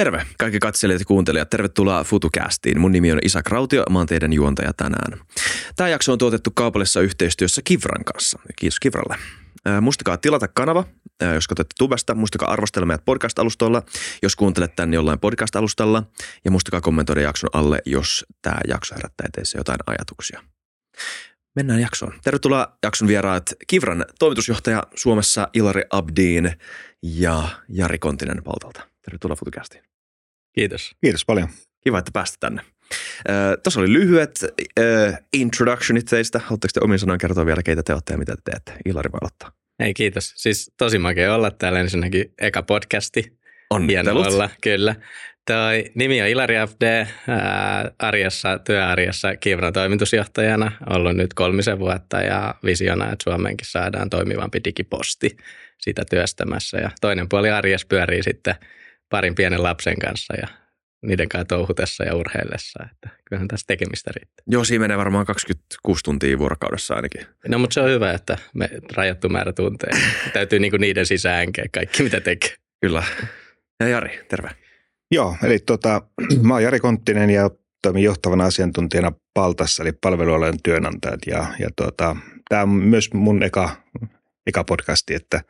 Terve kaikki katselijat ja kuuntelijat. Tervetuloa FutuCastiin. Mun nimi on Isa Krautio, mä oon teidän juontaja tänään. Tämä jakso on tuotettu kaupallisessa yhteistyössä Kivran kanssa. Kiitos Kivralle. Muistakaa tilata kanava, jos katsotte tubesta. Muistakaa arvostella meidät podcast-alustoilla, jos kuuntelet tänne jollain podcast-alustalla. Ja muistakaa kommentoida jakson alle, jos tämä jakso herättää teissä jotain ajatuksia. Mennään jaksoon. Tervetuloa jakson vieraat Kivran toimitusjohtaja Suomessa Ilari Abdiin ja Jari Kontinen Paltalta. Tervetuloa FutuCastiin. Kiitos. Kiitos paljon. Kiva, että päästä tänne. Äh, Tuossa oli lyhyet äh, introductionit teistä. Haluatteko te omin sanoin kertoa vielä, keitä te olette ja mitä te teette? Ilari voi aloittaa. Ei kiitos. Siis tosi makea olla täällä ensinnäkin eka podcasti. Onnittelut. Olla, kyllä. Toi nimi on Ilari FD, ää, arjessa, työarjessa Kiivran toimitusjohtajana, ollut nyt kolmisen vuotta ja visiona, että Suomeenkin saadaan toimivampi digiposti sitä työstämässä. Ja toinen puoli arjessa pyörii sitten parin pienen lapsen kanssa ja niiden kanssa touhutessa ja urheillessa. Että kyllähän tässä tekemistä riittää. Joo, siinä menee varmaan 26 tuntia vuorokaudessa ainakin. No mutta se on hyvä, että me rajattu määrä tunteja. Täytyy niinku niiden sisäänkeä kaikki, mitä tekee. Kyllä. Ja Jari, terve. Joo, eli tota, mä oon Jari Konttinen ja toimin johtavana asiantuntijana Paltassa, eli palvelualojen työnantajat. Ja, ja tota, tämä on myös mun eka, eka podcasti, että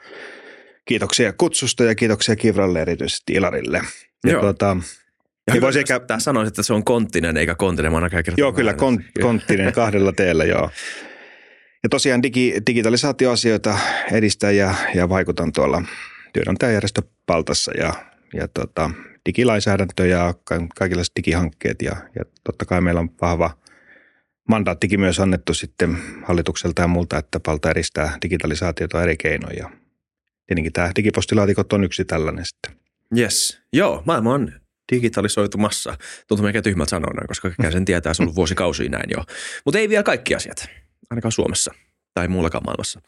kiitoksia kutsusta ja kiitoksia Kivralle erityisesti Ilarille. Ja Joo. tota, Ja Niin hyvä, voisi ehkä- tää sanoisi, että se on konttinen eikä kontinen. Mä kertonut joo, kyllä kon, Konttinen kahdella teellä, joo. Ja tosiaan digi, digitalisaatioasioita edistän ja, ja vaikutan tuolla työnantajajärjestö Paltassa ja, ja tota, digilainsäädäntö ja ka- kaikenlaiset digihankkeet ja, ja totta kai meillä on vahva mandaattikin myös annettu sitten hallitukselta ja muulta, että Palta edistää digitalisaatiota eri keinoin ja tietenkin tämä digipostilaatikot on yksi tällainen sitten. Yes. Joo, maailma on digitalisoitumassa. Tuntuu melkein tyhmältä sanoa koska kaikkea sen tietää, se on ollut vuosikausia näin jo. Mutta ei vielä kaikki asiat, ainakaan Suomessa tai muullakaan maailmassa.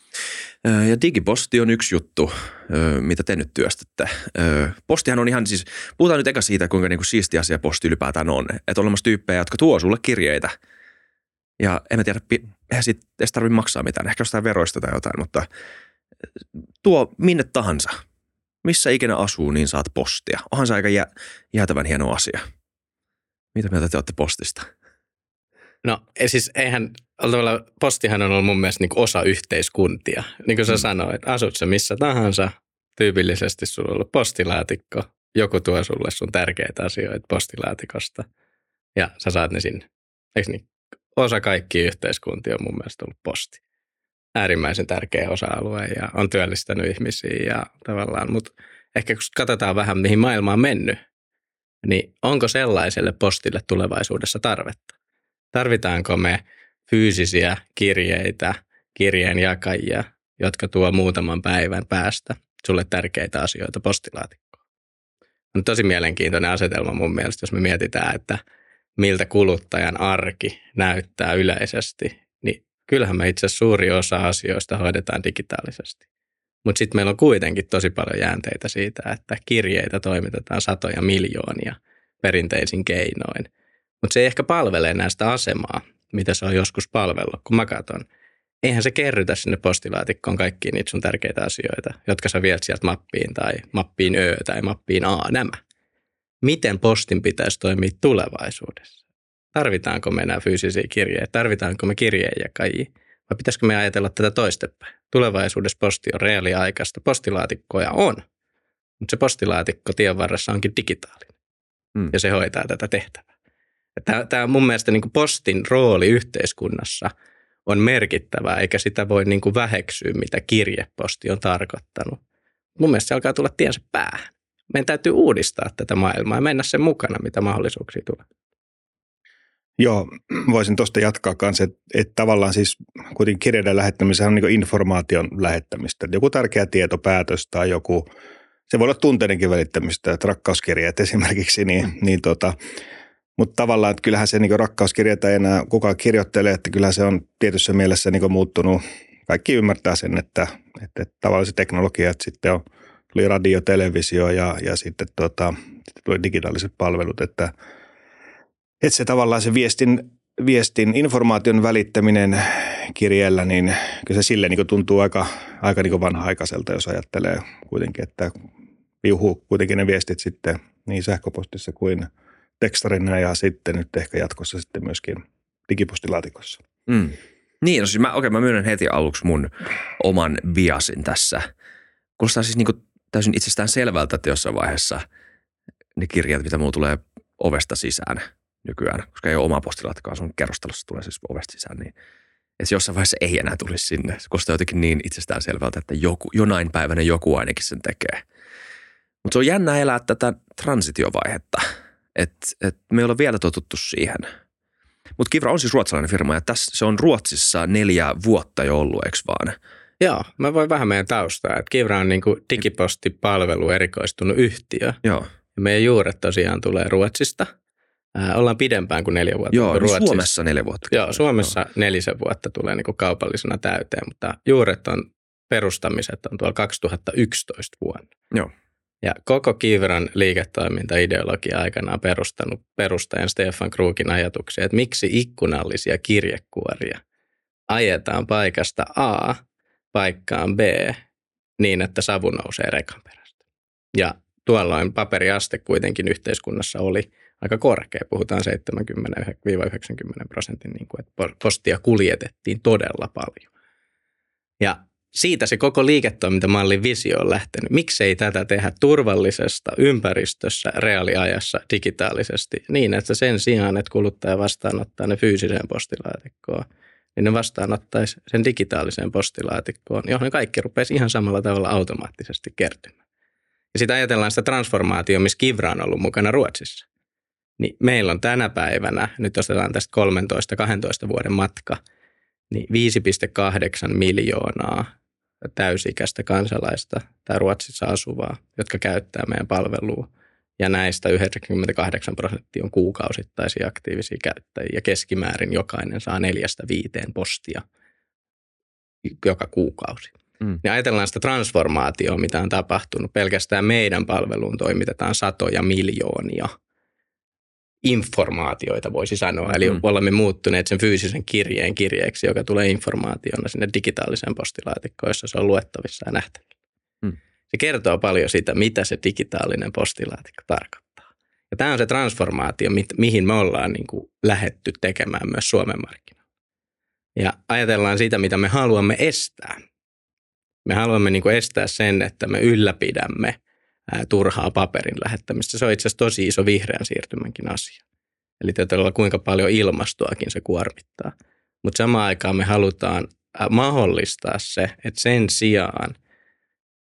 Ö, Ja digiposti on yksi juttu, ö, mitä te nyt työstätte. Ö, Postihan on ihan siis, puhutaan nyt eka siitä, kuinka niinku siisti asia posti ylipäätään on. Että on olemassa tyyppejä, jotka tuo sulle kirjeitä. Ja en mä tiedä, eihän siitä edes tarvitse maksaa mitään, ehkä jostain veroista tai jotain, mutta tuo minne tahansa – missä ikinä asuu, niin saat postia. Onhan se aika jä, jäätävän hieno asia. Mitä mieltä te olette postista? No ei siis eihän, tavallaan postihan on ollut mun mielestä niin osa yhteiskuntia. Niin kuin sä Mm. sanoit, asut sä missä tahansa, tyypillisesti sulla on ollut postilaatikko. Joku tuo sulle sun tärkeitä asioita postilaatikosta ja sä saat ne sinne. Eikö niin? Osa kaikkia yhteiskuntia on mun mielestä ollut posti. Äärimmäisen tärkeä osa-alue ja on työllistänyt ihmisiä ja tavallaan, mutta ehkä kun katsotaan vähän mihin maailma on mennyt, niin onko sellaiselle postille tulevaisuudessa tarvetta? Tarvitaanko me fyysisiä kirjeitä, kirjeenjakajia, jotka tuo muutaman päivän päästä sulle tärkeitä asioita postilaatikkoon? On tosi mielenkiintoinen asetelma mun mielestä, jos me mietitään, että miltä kuluttajan arki näyttää yleisesti, kyllähän me itse suuri osa asioista hoidetaan digitaalisesti. Mutta sitten meillä on kuitenkin tosi paljon jäänteitä siitä, että kirjeitä toimitetaan satoja miljoonia perinteisin keinoin. Mutta se ei ehkä palvele näistä asemaa, mitä se on joskus palvellut, kun mä katson. Eihän se kerrytä sinne postilaatikkoon kaikkiin niitä sun tärkeitä asioita, jotka sä viet sieltä mappiin tai mappiin Ö tai mappiin A, nämä. Miten postin pitäisi toimia tulevaisuudessa? Tarvitaanko me enää fyysisiä kirjeitä? Tarvitaanko me kirjeenjakajia? Vai pitäisikö me ajatella tätä toistepäin? Tulevaisuudessa posti on reaaliaikaista, postilaatikkoja on, mutta se postilaatikko tien varressa onkin digitaalinen Mm. ja se hoitaa tätä tehtävää. Tämä, tämä mun mielestä niin kuin postin rooli yhteiskunnassa on merkittävää, eikä sitä voi niin kuin väheksyä, mitä kirjeposti on tarkoittanut. Mun mielestä se alkaa tulla tiensä päähän. Meidän täytyy uudistaa tätä maailmaa ja mennä sen mukana, mitä mahdollisuuksia tulee. Joo, voisin tuosta jatkaa kanssa, että, että tavallaan siis kuitenkin kirjeiden lähettämisessä on niin informaation lähettämistä. Joku tärkeä tietopäätös tai joku, se voi olla tunteidenkin välittämistä, että rakkauskirjeet esimerkiksi, niin, niin tota, mutta tavallaan, että kyllähän se niin rakkauskirjeitä ei enää kukaan kirjoittele, että kyllähän se on tietyssä mielessä niin muuttunut. Kaikki ymmärtää sen, että, että, että tavallaan se teknologia, että sitten on, tuli radio, televisio ja, ja sitten, tota, sitten tuli digitaaliset palvelut, että, että se tavallaan se viestin, viestin informaation välittäminen kirjeellä, niin kyllä se sille niin tuntuu aika, aika niin vanha-aikaiselta, jos ajattelee kuitenkin, että viuhuu kuitenkin ne viestit sitten niin sähköpostissa kuin tekstarina ja sitten nyt ehkä jatkossa sitten myöskin digipostilaatikossa. Mm. Niin, no siis mä, okei, mä myönnän heti aluksi mun oman biasin tässä. Kuulostaa siis niin kuin täysin itsestään selvältä, että jossain vaiheessa ne kirjat, mitä mulla tulee ovesta sisään nykyään, koska ei ole oma postilaatikkoa, sun kerrostalossa tulee siis ovesta sisään, niin että jossain vaiheessa ei enää tulisi sinne. Se kuulostaa jotenkin niin itsestään selvältä, että joku, jonain päivänä joku ainakin sen tekee. Mutta se on jännä elää tätä transitiovaihetta, että et me ei ole vielä totuttu siihen. Mutta Kivra on siis ruotsalainen firma ja tässä, se on Ruotsissa neljä vuotta jo ollut, eikö vaan? Joo, mä voin vähän meidän taustaa. Että Kivra on niin digipostipalvelu erikoistunut yhtiö. Joo. Ja meidän juuret tosiaan tulee Ruotsista. Ää, ollaan pidempään kuin neljä vuotta. Joo, kuin niin Ruotsissa. Suomessa neljä vuotta. Joo, Suomessa nelisen vuotta tulee niin kaupallisena täyteen, mutta juuret on perustamiset on tuolla 2011 vuonna. Joo. Ja koko Kivran liiketoimintaideologia aikanaan perustanut perustajan Stefan Kruukin ajatuksia, että miksi ikkunallisia kirjekuoria ajetaan paikasta A paikkaan B niin, että savu nousee rekan perästä. Ja tuolloin paperiaste kuitenkin yhteiskunnassa oli aika korkea, puhutaan 70-90 prosentin, niin kuin, että postia kuljetettiin todella paljon. Ja siitä se koko liiketoimintamallin visio on lähtenyt. Miksei tätä tehdä turvallisesta ympäristössä, reaaliajassa, digitaalisesti, niin että sen sijaan, että kuluttaja vastaanottaa ne fyysiseen postilaatikkoon, niin ne vastaanottaisi sen digitaaliseen postilaatikkoon, johon ne kaikki rupeaisi ihan samalla tavalla automaattisesti kertymään. Ja sitten ajatellaan sitä transformaatio, missä Kivra on ollut mukana Ruotsissa. Niin meillä on tänä päivänä, nyt otetaan tästä 13-12 vuoden matka, niin 5,8 miljoonaa täysikäistä kansalaista tai Ruotsissa asuvaa, jotka käyttää meidän palvelua. Ja näistä 98 prosenttia on kuukausittaisia aktiivisia käyttäjiä. Ja keskimäärin jokainen saa neljästä viiteen postia joka kuukausi. Mm. Niin ajatellaan sitä transformaatioa, mitä on tapahtunut. Pelkästään meidän palveluun toimitetaan satoja miljoonia informaatioita, voisi sanoa. Eli mm. olemme muuttuneet sen fyysisen kirjeen kirjeeksi, joka tulee informaationa sinne digitaaliseen postilaatikkoon, jossa se on luettavissa ja nähtävillä. Mm. Se kertoo paljon siitä, mitä se digitaalinen postilaatikko tarkoittaa. Ja tämä on se transformaatio, mihin me ollaan niin kuin lähetty tekemään myös Suomen markkinoilla. Ja ajatellaan sitä, mitä me haluamme estää. Me haluamme niin kuin estää sen, että me ylläpidämme turhaa paperin lähettämistä. Se on itse asiassa tosi iso vihreän siirtymänkin asia. Eli tietyllä kuinka paljon ilmastoakin se kuormittaa. Mutta samaan aikaan me halutaan mahdollistaa se, että sen sijaan,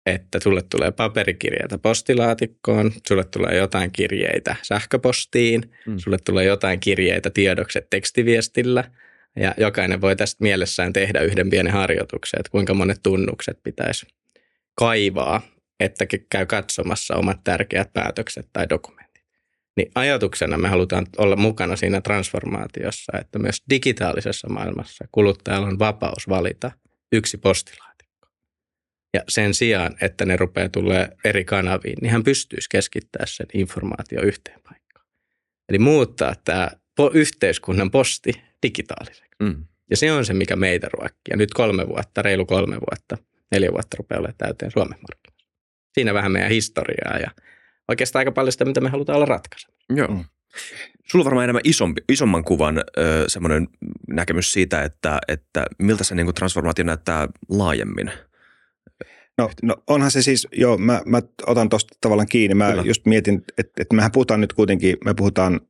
että sulle tulee paperikirjeitä postilaatikkoon, sulle tulee jotain kirjeitä sähköpostiin, mm. sulle tulee jotain kirjeitä tiedokset tekstiviestillä, ja jokainen voi tästä mielessään tehdä yhden pienen harjoituksen, että kuinka monet tunnukset pitäisi kaivaa, että käy katsomassa omat tärkeät päätökset tai dokumentit. Niin ajatuksena me halutaan olla mukana siinä transformaatiossa, että myös digitaalisessa maailmassa kuluttajalla on vapaus valita yksi postilaatikko. Ja sen sijaan, että ne rupeaa tulee eri kanaviin, niin hän pystyisi keskittämään sen informaatio yhteen paikkaan. Eli muuttaa tämä yhteiskunnan posti digitaaliseksi. Mm. Ja se on se, mikä meitä ruokkii. Ja nyt kolme vuotta, reilu kolme vuotta, neljä vuotta rupeaa olemaan täyteen Suomen markkinoilla. Siinä vähän meidän historiaa ja oikeastaan aika paljon sitä, mitä me halutaan olla ratkaisemaan. Joo. Mm. Sulla on varmaan enemmän isompi, isomman kuvan ö, semmoinen näkemys siitä, että, että miltä se niin kuin transformaatio näyttää laajemmin. No, no onhan se siis, joo, mä, mä otan tuosta tavallaan kiinni. Mä Kyllä. just mietin, että, että mehän puhutaan nyt kuitenkin, me puhutaan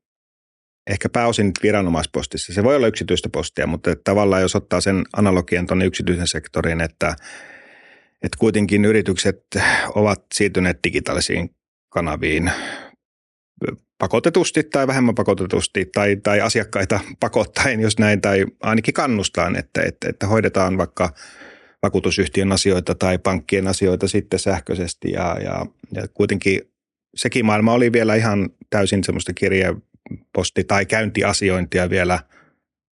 ehkä pääosin viranomaispostissa. Se voi olla yksityistä postia, mutta tavallaan jos ottaa sen analogian tuonne yksityisen sektoriin, että, että kuitenkin yritykset ovat siirtyneet digitaalisiin kanaviin pakotetusti tai vähemmän pakotetusti tai, tai asiakkaita pakottaen, jos näin, tai ainakin kannustaan, että, että, että hoidetaan vaikka vakuutusyhtiön asioita tai pankkien asioita sitten sähköisesti. Ja, ja, ja kuitenkin sekin maailma oli vielä ihan täysin semmoista kirje, posti- tai käyntiasiointia vielä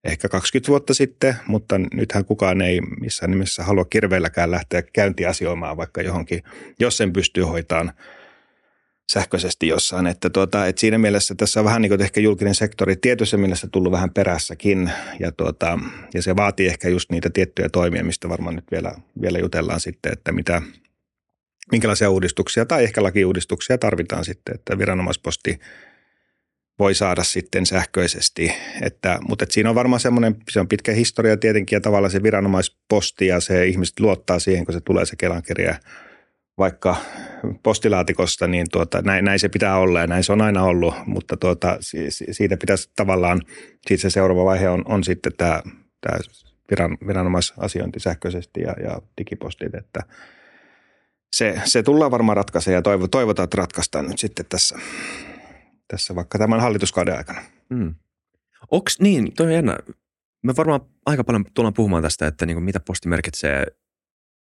ehkä 20 vuotta sitten, mutta nythän kukaan ei missään nimessä halua kirveelläkään lähteä käyntiasioimaan vaikka johonkin, jos sen pystyy hoitamaan sähköisesti jossain. Että, tuota, että siinä mielessä tässä on vähän niin kuin ehkä julkinen sektori tietyssä mielessä tullut vähän perässäkin ja, tuota, ja se vaatii ehkä just niitä tiettyjä toimia, mistä varmaan nyt vielä, vielä jutellaan sitten, että mitä, minkälaisia uudistuksia tai ehkä lakiuudistuksia tarvitaan sitten, että viranomaisposti voi saada sitten sähköisesti. Että, mutta että siinä on varmaan semmoinen, se on pitkä historia tietenkin ja tavallaan se viranomaisposti ja se ihmiset luottaa siihen, kun se tulee se kelankirja vaikka postilaatikosta, niin tuota, näin, näin, se pitää olla ja näin se on aina ollut, mutta tuota, siitä pitäisi tavallaan, siitä se seuraava vaihe on, on sitten tämä, tämä viran, viranomaisasiointi sähköisesti ja, ja digipostit, että se, se tullaan varmaan ratkaisemaan ja toivo, toivotaan, että ratkaistaan nyt sitten tässä, tässä vaikka tämän hallituskauden aikana. Mm. Onks niin, toi on jännä. Me varmaan aika paljon tullaan puhumaan tästä, että niin kuin mitä posti merkitsee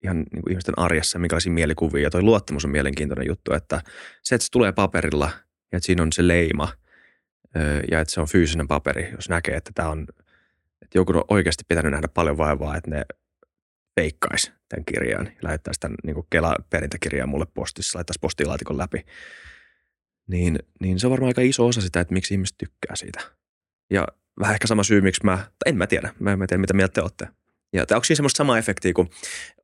ihan niin kuin ihmisten arjessa, minkälaisia mielikuvia. Ja toi luottamus on mielenkiintoinen juttu, että se, että se tulee paperilla ja että siinä on se leima ja että se on fyysinen paperi, jos näkee, että tämä on, että joku on oikeasti pitänyt nähdä paljon vaivaa, että ne feikkaisi tämän kirjan ja lähettäisi tämän niin kuin Kela-perintäkirjan mulle postissa, laittaisi postilaatikon läpi. Niin, niin se on varmaan aika iso osa sitä, että miksi ihmiset tykkää siitä. Ja vähän ehkä sama syy, miksi mä, en mä tiedä, mä en tiedä mitä mieltä te olette. Ja onko siinä semmoista samaa efektiä kuin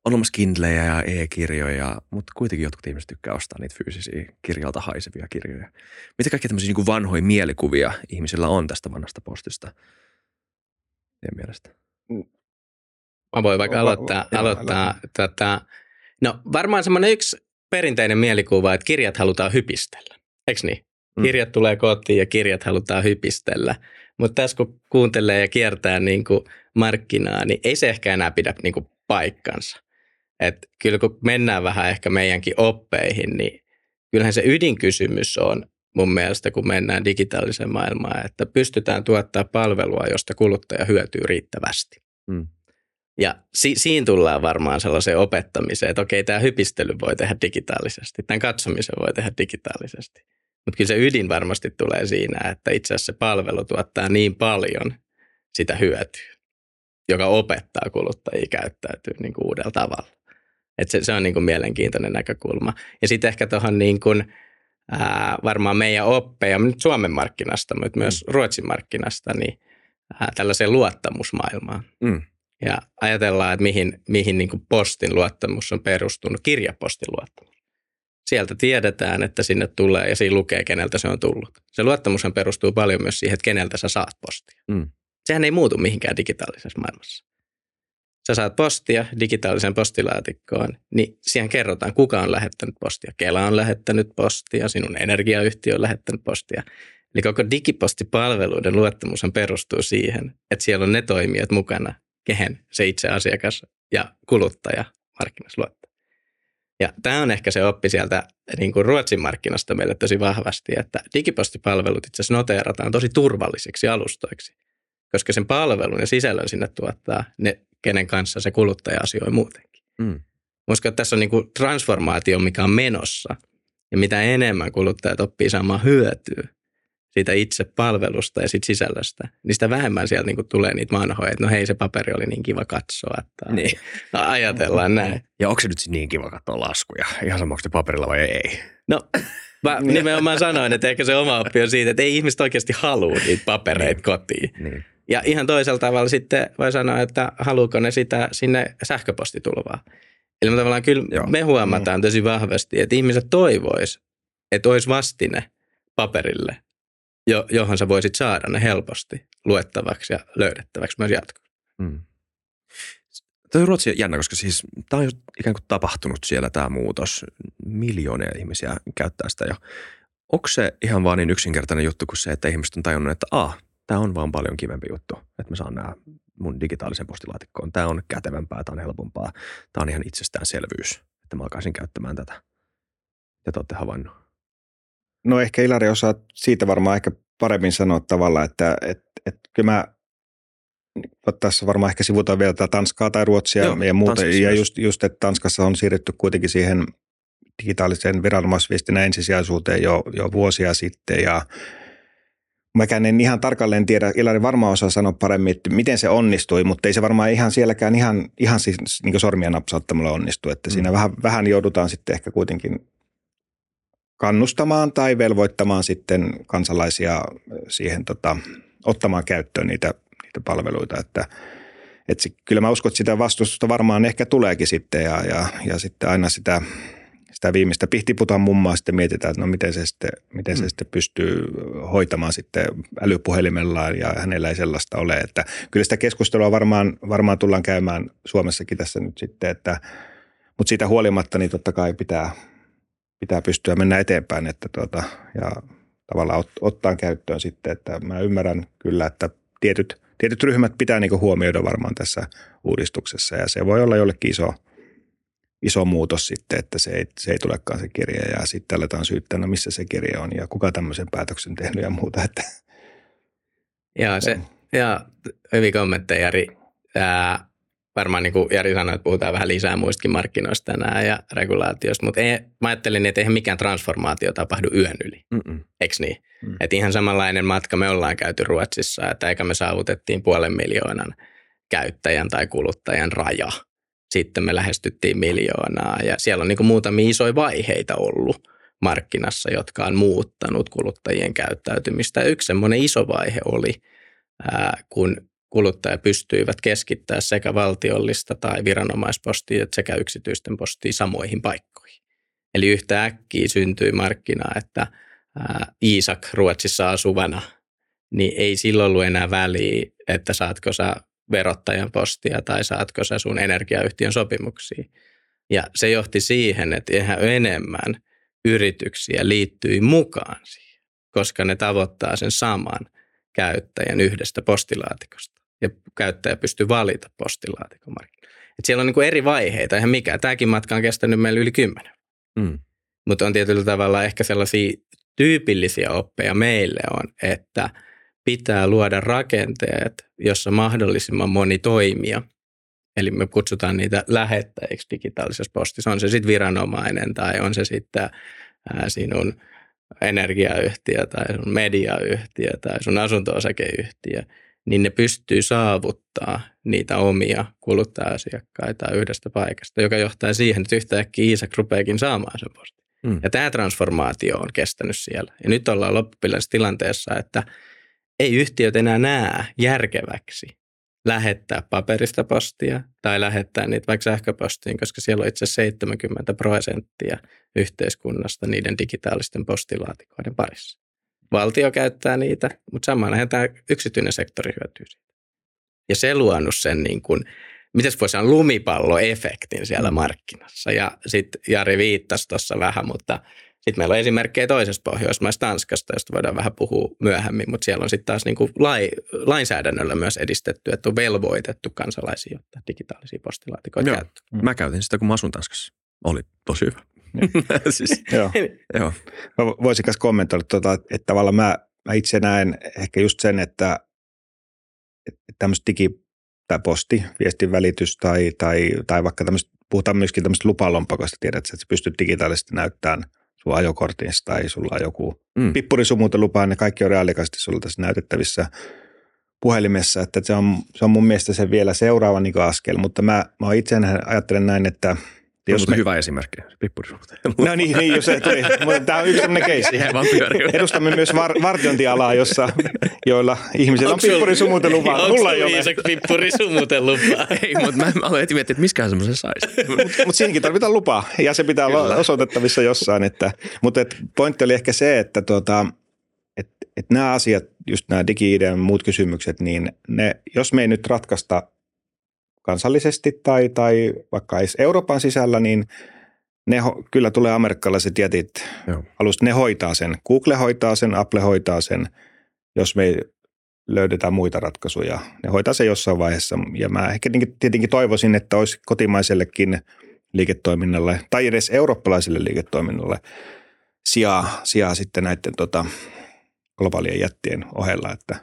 on olemassa Kindlejä ja e-kirjoja, mutta kuitenkin jotkut ihmiset tykkää ostaa niitä fyysisiä kirjalta haisevia kirjoja. Mitä kaikkia tämmöisiä niin vanhoja mielikuvia ihmisillä on tästä vanhasta postista? Teidän mielestä? Mä voin vaikka aloittaa, va, aloittaa tätä. No varmaan semmoinen yksi perinteinen mielikuva, että kirjat halutaan hypistellä. Eikö niin? Mm. Kirjat tulee kotiin ja kirjat halutaan hypistellä. Mutta tässä kun kuuntelee ja kiertää niin kuin markkinaa, niin ei se ehkä enää pidä niin kuin paikkansa. Et kyllä kun mennään vähän ehkä meidänkin oppeihin, niin kyllähän se ydinkysymys on mun mielestä, kun mennään digitaaliseen maailmaan, että pystytään tuottaa palvelua, josta kuluttaja hyötyy riittävästi. Mm. Ja si- siinä tullaan varmaan sellaiseen opettamiseen, että okei, tämä hypistely voi tehdä digitaalisesti, tämän katsomisen voi tehdä digitaalisesti. Mutta kyllä se ydin varmasti tulee siinä, että itse asiassa se palvelu tuottaa niin paljon sitä hyötyä, joka opettaa kuluttajia käyttäytyä niin kuin uudella tavalla. Et se, se on niin kuin mielenkiintoinen näkökulma. Ja sitten ehkä tuohon niin kuin, ää, varmaan meidän oppeja, nyt Suomen markkinasta, mutta myös mm. Ruotsin markkinasta, niin ää, tällaiseen luottamusmaailmaan. Mm. Ja ajatellaan, että mihin, mihin niin kuin postin luottamus on perustunut, kirjapostin luottamus. Sieltä tiedetään, että sinne tulee ja siinä lukee, keneltä se on tullut. Se luottamushan perustuu paljon myös siihen, että keneltä sä saat postia. Mm. Sehän ei muutu mihinkään digitaalisessa maailmassa. Sä saat postia digitaaliseen postilaatikkoon, niin siihen kerrotaan, kuka on lähettänyt postia. Kela on lähettänyt postia, sinun energiayhtiö on lähettänyt postia. Eli koko digipostipalveluiden luottamushan perustuu siihen, että siellä on ne toimijat mukana, kehen se itse asiakas ja kuluttaja markkinassa luottaa. Ja tämä on ehkä se oppi sieltä niin kuin Ruotsin markkinasta meille tosi vahvasti, että digipostipalvelut itse asiassa noteerataan tosi turvallisiksi alustoiksi, koska sen palvelun ja sisällön sinne tuottaa ne, kenen kanssa se kuluttaja asioi muutenkin. Mm. Uskon, että tässä on niin kuin transformaatio, mikä on menossa. Ja mitä enemmän kuluttajat oppii saamaan hyötyä siitä itse palvelusta ja siitä sisällöstä, niin sitä vähemmän sieltä niin tulee niitä vanhoja, että no hei se paperi oli niin kiva katsoa, että niin. no, ajatellaan näin. Ja onko se nyt niin kiva katsoa laskuja, ihan sama onko se paperilla vai ei? No mä nimenomaan sanoin, että ehkä se oma oppi on siitä, että ei ihmiset oikeasti halua niitä papereita niin. kotiin. Niin. Ja ihan toisella tavalla sitten voi sanoa, että haluuko ne sitä sinne sähköpostitulvaan. Eli tavallaan kyllä Joo. me huomataan tosi vahvasti, että ihmiset toivois, että olisi vastine paperille jo, johon sä voisit saada ne helposti luettavaksi ja löydettäväksi myös jatkossa. Mm. On Ruotsi jännä, koska siis tämä on ikään kuin tapahtunut siellä tämä muutos. Miljoonia ihmisiä käyttää sitä jo. Onko se ihan vaan niin yksinkertainen juttu kuin se, että ihmiset on tajunnut, että ah, tämä on vaan paljon kivempi juttu, että mä saan nämä mun digitaalisen postilaatikkoon. Tämä on kätevämpää, tämä on helpompaa. Tämä on ihan itsestäänselvyys, että mä alkaisin käyttämään tätä. Ja te olette havainnut. No ehkä Ilari osaa siitä varmaan ehkä paremmin sanoa tavalla, että et, et, kyllä mä tässä varmaan ehkä sivutaan vielä tätä Tanskaa tai Ruotsia Joo, ja muuta. Ja just, just, että Tanskassa on siirrytty kuitenkin siihen digitaaliseen viranomaisviestinnän ensisijaisuuteen jo, jo vuosia sitten ja Mäkään en ihan tarkalleen tiedä, Ilari varmaan osaa sanoa paremmin, että miten se onnistui, mutta ei se varmaan ihan sielläkään ihan, ihan siis niin sormia napsauttamalla onnistu. Että mm. siinä vähän, vähän joudutaan sitten ehkä kuitenkin kannustamaan tai velvoittamaan sitten kansalaisia siihen tota, ottamaan käyttöön niitä, niitä palveluita. Että, että kyllä mä uskon, että sitä vastustusta varmaan ehkä tuleekin sitten ja, ja, ja sitten aina sitä, sitä viimeistä pihtiputan mummaa sitten mietitään, että no miten se sitten, miten se mm. sitten pystyy hoitamaan sitten älypuhelimellaan ja hänellä ei sellaista ole. Että kyllä sitä keskustelua varmaan, varmaan tullaan käymään Suomessakin tässä nyt sitten, että, mutta siitä huolimatta niin totta kai pitää, pitää pystyä mennä eteenpäin että tuota, ja tavallaan ot, ottaa käyttöön sitten, että mä ymmärrän kyllä, että tietyt, tietyt ryhmät pitää niin huomioida varmaan tässä uudistuksessa ja se voi olla jollekin iso – iso muutos sitten, että se ei, se ei tulekaan se kirja ja sitten aletaan syyttää, no missä se kirja on ja kuka tämmöisen päätöksen tehnyt ja muuta. Että. Ja, se, ja hyvin kommentteja Jari. Ää, varmaan niin kuin Jari sanoi, että puhutaan vähän lisää muistakin markkinoista tänään ja regulaatiosta, mutta ei, mä ajattelin, että eihän mikään transformaatio tapahdu yön yli, Mm-mm. eikö niin? Mm. Että ihan samanlainen matka me ollaan käyty Ruotsissa, että eikä me saavutettiin puolen miljoonan käyttäjän tai kuluttajan raja – sitten me lähestyttiin miljoonaa ja siellä on niin muutamia isoja vaiheita ollut markkinassa, jotka on muuttanut kuluttajien käyttäytymistä. Yksi semmoinen iso vaihe oli, ää, kun kuluttaja pystyivät keskittämään sekä valtiollista tai viranomaispostia että sekä yksityisten postia samoihin paikkoihin. Eli yhtä äkkiä syntyi markkina, että Iisak Ruotsissa asuvana, niin ei silloin ollut enää väliä, että saatko sä verottajan postia tai saatko sä sun energiayhtiön sopimuksia. Ja se johti siihen, että ihan enemmän yrityksiä liittyi mukaan siihen, koska ne tavoittaa sen saman käyttäjän yhdestä postilaatikosta. Ja käyttäjä pystyy valita postilaatikon Et siellä on niin kuin eri vaiheita, eihän mikään. Tämäkin matka on kestänyt meillä yli kymmenen. Mm. Mutta on tietyllä tavalla ehkä sellaisia tyypillisiä oppeja meille on, että – pitää luoda rakenteet, jossa mahdollisimman moni toimija, eli me kutsutaan niitä lähettäjiksi digitaalisessa postissa, on se sitten viranomainen tai on se sitten ää, sinun energiayhtiö tai sun mediayhtiö tai sun asunto-osakeyhtiö, niin ne pystyy saavuttaa niitä omia kuluttaja-asiakkaita yhdestä paikasta, joka johtaa siihen, että yhtäkkiä Iisak rupeakin saamaan sen postin. Mm. Ja tämä transformaatio on kestänyt siellä. Ja nyt ollaan loppupeleissä tilanteessa, että – ei yhtiöt enää näe järkeväksi lähettää paperista postia tai lähettää niitä vaikka sähköpostiin, koska siellä on itse asiassa 70 prosenttia yhteiskunnasta niiden digitaalisten postilaatikoiden parissa. Valtio käyttää niitä, mutta samalla tämä yksityinen sektori hyötyy siitä. Ja se luonut sen niin kuin, miten voisi sanoa, lumipalloefektin siellä mm. markkinassa. Ja sitten Jari viittasi tuossa vähän, mutta sitten meillä on esimerkkejä toisesta Pohjoismaista Tanskasta, josta voidaan vähän puhua myöhemmin, mutta siellä on sitten taas niin kuin lai, lainsäädännöllä myös edistetty, että on velvoitettu kansalaisia ottaa digitaalisia postilaatikoita Joo. käyttöön. Mä käytin sitä, kun mä asun Tanskassa. Oli tosi hyvä. siis, joo. joo. Mä voisin myös kommentoida, tuota, että tavallaan mä, mä itse näen ehkä just sen, että, että tämmöistä digi- tai posti, viestin välitys tai, tai, tai vaikka tämmöistä, puhutaan myöskin tämmöistä lupalompakosta, tiedät, että sä pystyt digitaalisesti näyttämään – sun ajokortista tai sulla on joku mm. pippurisumuutelupa, ne kaikki on reaalikasti sulla tässä näytettävissä puhelimessa, että se on, se on mun mielestä se vielä seuraava niin askel, mutta mä, mä itse ajattelen näin, että – jos me... hyvä esimerkki, pippurisuhteen. No niin, niin jos se tuli. Tämä on yksi sellainen keissi. Edustamme myös var, vartiointialaa, jossa, joilla ihmisillä on pippurisumutelupa. Mulla ei ole. pippurisumutelupa? ei, mutta mä, mä aloin heti miettiä, että miskään semmoisen saisi. mutta mut siinäkin tarvitaan lupaa ja se pitää Kyllä. olla osoitettavissa jossain. Että, mutta et pointti oli ehkä se, että tuota, et, et nämä asiat, just nämä digi ja muut kysymykset, niin ne, jos me ei nyt ratkaista kansallisesti tai, tai vaikka edes Euroopan sisällä, niin ne ho, kyllä tulee amerikkalaiset jätit alusta. Ne hoitaa sen. Google hoitaa sen, Apple hoitaa sen, jos me löydetään muita ratkaisuja. Ne hoitaa se jossain vaiheessa. Ja mä ehkä tietenkin toivoisin, että olisi kotimaisellekin liiketoiminnalle tai edes eurooppalaiselle liiketoiminnalle sijaa, sijaa sitten näiden tota, globaalien jättien ohella. Että,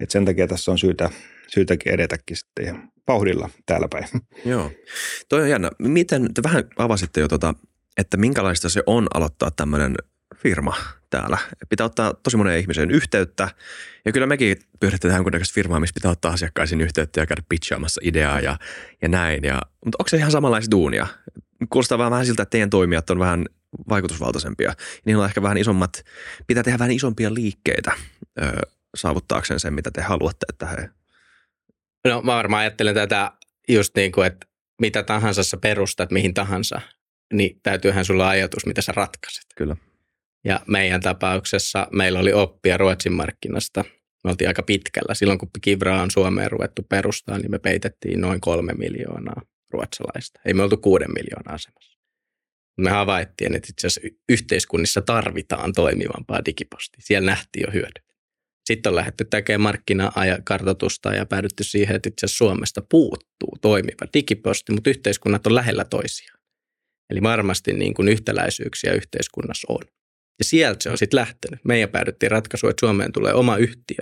että sen takia tässä on syytä, syytäkin edetäkin sitten vauhdilla täällä päin. Joo. Toi on jännä. Miten, te vähän avasitte jo tota, että minkälaista se on aloittaa tämmöinen firma täällä. Pitää ottaa tosi monen ihmisen yhteyttä. Ja kyllä mekin pyöritetään jonkunnäköistä firmaa, missä pitää ottaa asiakkaisiin yhteyttä ja käydä pitchaamassa ideaa ja, ja näin. Ja, mutta onko se ihan samanlaista duunia? Kuulostaa vähän, vähän siltä, että teidän toimijat on vähän vaikutusvaltaisempia. Niillä on ehkä vähän isommat, pitää tehdä vähän isompia liikkeitä ö, saavuttaakseen sen, mitä te haluatte, että he No mä varmaan ajattelen tätä just niin kuin, että mitä tahansa sä perustat mihin tahansa, niin täytyyhän sulla ajatus, mitä sä ratkaiset. Kyllä. Ja meidän tapauksessa meillä oli oppia Ruotsin markkinasta. Me oltiin aika pitkällä. Silloin kun Kivra on Suomeen ruvettu perustaa, niin me peitettiin noin kolme miljoonaa ruotsalaista. Ei me oltu kuuden miljoonaa asemassa. Me havaittiin, että itse asiassa yhteiskunnissa tarvitaan toimivampaa digipostia. Siellä nähtiin jo hyödyt. Sitten on lähdetty tekemään markkina-kartoitusta ja päädytty siihen, että itse asiassa Suomesta puuttuu toimiva digiposti, mutta yhteiskunnat on lähellä toisiaan. Eli varmasti niin kuin yhtäläisyyksiä yhteiskunnassa on. Ja sieltä se on sitten lähtenyt. Meidän päädyttiin ratkaisuun, että Suomeen tulee oma yhtiö.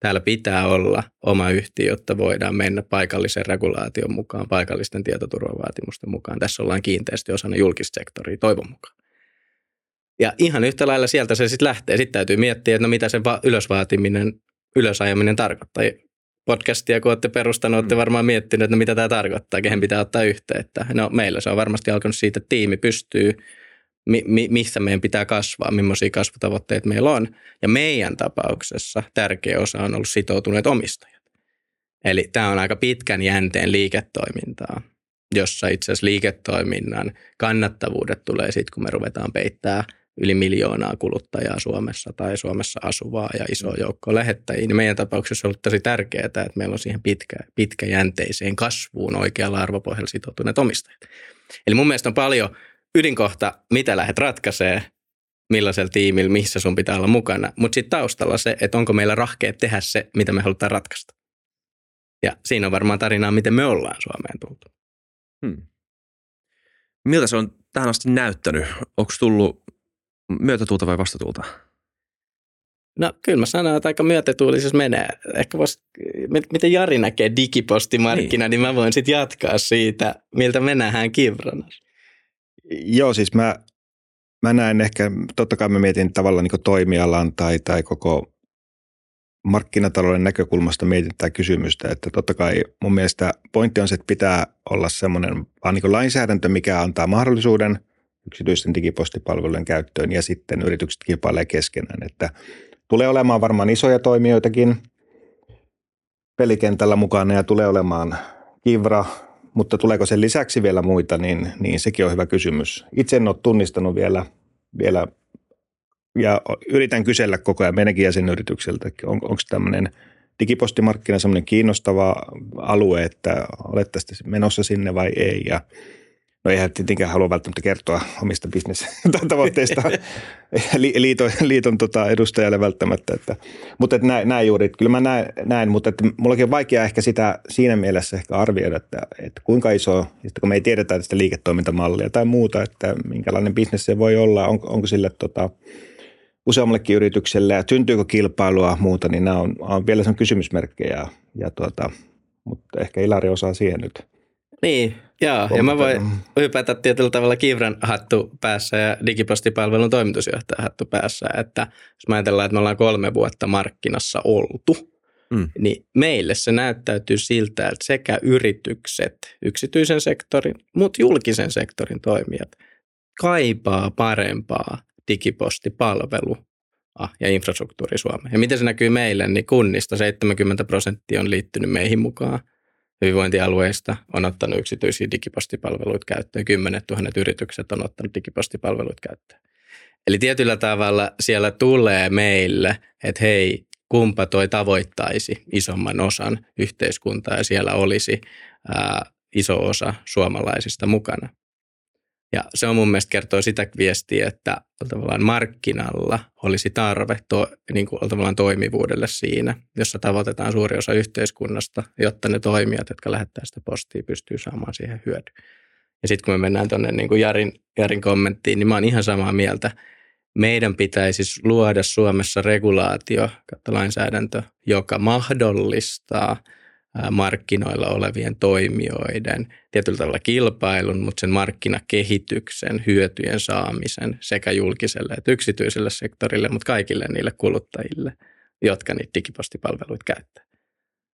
Täällä pitää olla oma yhtiö, jotta voidaan mennä paikallisen regulaation mukaan, paikallisten tietoturvavaatimusten mukaan. Tässä ollaan kiinteästi osana julkista sektoria, toivon mukaan. Ja ihan yhtä lailla sieltä se sitten lähtee. Sitten täytyy miettiä, että no mitä se va- ylösvaatiminen, ylösajaminen tarkoittaa. Podcastia, kun olette perustanut, olette mm. varmaan miettineet, että no mitä tämä tarkoittaa, kehen pitää ottaa yhteyttä. No meillä se on varmasti alkanut siitä, että tiimi pystyy, mi- mi- missä meidän pitää kasvaa, millaisia kasvutavoitteita meillä on. Ja meidän tapauksessa tärkeä osa on ollut sitoutuneet omistajat. Eli tämä on aika pitkän jänteen liiketoimintaa, jossa itse asiassa liiketoiminnan kannattavuudet tulee sitten, kun me ruvetaan peittää – yli miljoonaa kuluttajaa Suomessa tai Suomessa asuvaa ja iso joukko lähettäjiä, niin meidän tapauksessa on ollut tosi tärkeää, että meillä on siihen pitkä, pitkäjänteiseen kasvuun oikealla arvopohjalla sitoutuneet omistajat. Eli mun mielestä on paljon ydinkohta, mitä lähdet ratkaisee, millaisella tiimillä, missä sun pitää olla mukana, mutta sitten taustalla se, että onko meillä rahkeet tehdä se, mitä me halutaan ratkaista. Ja siinä on varmaan tarinaa, miten me ollaan Suomeen tultu. Hmm. Miltä se on tähän asti näyttänyt? Onko tullut myötätuulta vai vastatuulta? No kyllä mä sanon, että aika myötätuulisesti menee. Ehkä vois, miten Jari näkee digipostimarkkina, niin, niin mä voin sitten jatkaa siitä, miltä me nähdään Kivranassa. Joo, siis mä, mä näen ehkä, totta kai mä mietin tavallaan niin toimialan tai, tai koko markkinatalouden näkökulmasta mietin tätä kysymystä, että totta kai mun mielestä pointti on se, että pitää olla semmoinen vaan niin lainsäädäntö, mikä antaa mahdollisuuden – yksityisten digipostipalvelujen käyttöön ja sitten yritykset kilpailee keskenään. Että tulee olemaan varmaan isoja toimijoitakin pelikentällä mukana ja tulee olemaan Kivra, mutta tuleeko sen lisäksi vielä muita, niin, niin sekin on hyvä kysymys. Itse en ole tunnistanut vielä, vielä ja yritän kysellä koko ajan meidänkin jäsenyritykseltä, on, onko tämmöinen digipostimarkkina semmoinen kiinnostava alue, että olette menossa sinne vai ei. Ja No eihän tietenkään halua välttämättä kertoa omista bisnestavoitteista liiton, liiton tota edustajalle välttämättä. Että, mutta että näin, näin juuri, että kyllä mä näin, näin mutta että mullakin on vaikea ehkä sitä siinä mielessä ehkä arvioida, että, että kuinka iso, kun me ei tiedetä tästä liiketoimintamallia tai muuta, että minkälainen bisnes se voi olla, on, onko sille tota, useammallekin yritykselle ja syntyykö kilpailua muuta, niin nämä on, on vielä sen kysymysmerkkejä. Ja tuota, mutta ehkä Ilari osaa siihen nyt niin, joo. Ja mä voin hypätä tietyllä tavalla Kivran hattu päässä ja digipostipalvelun toimitusjohtajan hattu päässä. Että jos mä ajatellaan, että me ollaan kolme vuotta markkinassa oltu, mm. niin meille se näyttäytyy siltä, että sekä yritykset, yksityisen sektorin, mutta julkisen sektorin toimijat kaipaa parempaa digipostipalvelua ja infrastruktuuri Suomeen. Ja miten se näkyy meille, niin kunnista 70 prosenttia on liittynyt meihin mukaan – hyvinvointialueista on ottanut yksityisiä digipostipalveluita käyttöön. Kymmenet tuhannet yritykset on ottanut digipostipalveluita käyttöön. Eli tietyllä tavalla siellä tulee meille, että hei, kumpa toi tavoittaisi isomman osan yhteiskuntaa ja siellä olisi ää, iso osa suomalaisista mukana. Ja se on mun mielestä kertoo sitä viestiä, että tavallaan markkinalla olisi tarve to, niin kuin tavallaan toimivuudelle siinä, jossa tavoitetaan suuri osa yhteiskunnasta, jotta ne toimijat, jotka lähettää sitä postia, pystyy saamaan siihen hyödyn. Ja sitten kun me mennään tuonne niin Jarin, Jarin kommenttiin, niin mä oon ihan samaa mieltä. Meidän pitäisi luoda Suomessa regulaatio, lainsäädäntö, joka mahdollistaa – markkinoilla olevien toimijoiden tietyllä tavalla kilpailun, mutta sen markkinakehityksen, hyötyjen saamisen sekä julkiselle että yksityiselle sektorille, mutta kaikille niille kuluttajille, jotka niitä digipostipalveluita käyttää.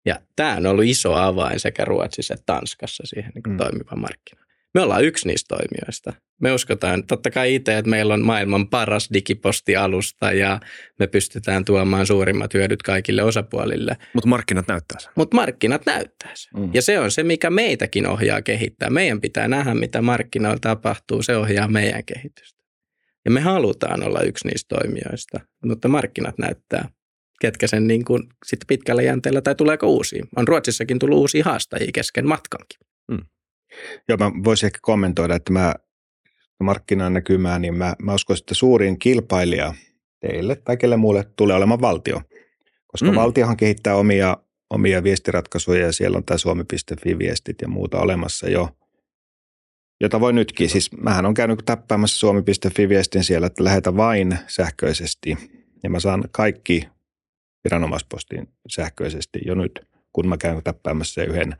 Ja tämä on ollut iso avain sekä Ruotsissa että Tanskassa siihen niin mm. toimivan markkinaan. Me ollaan yksi niistä toimijoista. Me uskotaan totta kai itse, että meillä on maailman paras digipostialusta ja me pystytään tuomaan suurimmat hyödyt kaikille osapuolille. Mutta markkinat näyttää sen. Mutta markkinat näyttää sen. Mm. Ja se on se, mikä meitäkin ohjaa kehittää. Meidän pitää nähdä, mitä markkinoilla tapahtuu. Se ohjaa meidän kehitystä. Ja me halutaan olla yksi niistä toimijoista, mutta markkinat näyttää, ketkä sen niin kuin sit pitkällä jänteellä tai tuleeko uusia. On Ruotsissakin tullut uusia haastajia kesken matkankin. Mm. Joo, mä voisin ehkä kommentoida, että mä markkinan näkymään, niin mä, mä uskon, että suurin kilpailija teille tai kelle muulle tulee olemaan valtio. Koska mm. valtiohan kehittää omia, omia viestiratkaisuja ja siellä on tämä suomi.fi-viestit ja muuta olemassa jo, jota voi nytkin. Siis mähän on käynyt täppäämässä suomi.fi-viestin siellä, että lähetä vain sähköisesti ja mä saan kaikki viranomaispostin sähköisesti jo nyt, kun mä käyn täppäämässä yhden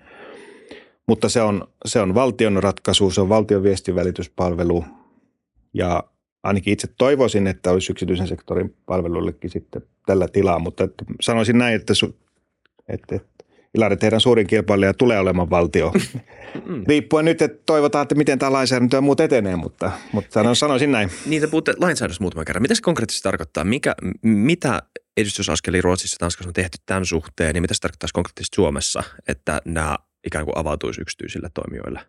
mutta se on, se on valtion ratkaisu, se on valtion viestivälityspalvelu ja ainakin itse toivoisin, että olisi yksityisen sektorin palvelullekin sitten tällä tilaa, mutta että sanoisin näin, että, su, että, että Ilari, teidän suurin kilpailija tulee olemaan valtio. Mm. Riippuen nyt, että toivotaan, että miten tämä lainsäädäntö ja muut etenee, mutta, mutta sanoisin näin. Niitä puhutte lainsäädännössä muutaman kerran. Mitä se konkreettisesti tarkoittaa? Mikä, mitä edistysaskelia Ruotsissa ja Tanskassa on tehty tämän suhteen, niin mitä se tarkoittaa konkreettisesti Suomessa, että nämä ikään kuin avautuisi yksityisille toimijoille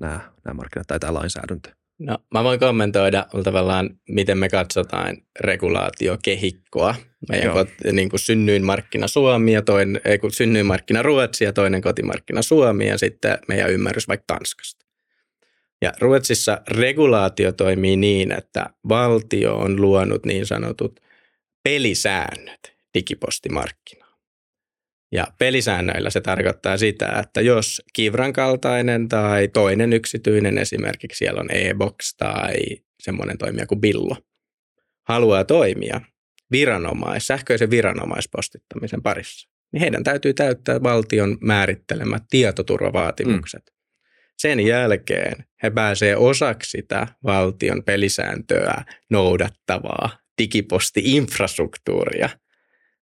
nämä, nämä markkinat tai tämä lainsäädäntö? No, mä voin kommentoida tavallaan, miten me katsotaan regulaatiokehikkoa. Meidän kot, niin kuin synnyin markkina Suomi ja toinen, ei kun synnyin markkina Ruotsi ja toinen kotimarkkina Suomi ja sitten meidän ymmärrys vaikka Tanskasta. Ja Ruotsissa regulaatio toimii niin, että valtio on luonut niin sanotut pelisäännöt digipostimarkkinoille. Ja pelisäännöillä se tarkoittaa sitä, että jos Kivran kaltainen tai toinen yksityinen, esimerkiksi siellä on e-box tai semmoinen toimija kuin Billo, haluaa toimia viranomais, sähköisen viranomaispostittamisen parissa, niin heidän täytyy täyttää valtion määrittelemät tietoturvavaatimukset. Mm. Sen jälkeen he pääsevät osaksi sitä valtion pelisääntöä noudattavaa digiposti-infrastruktuuria –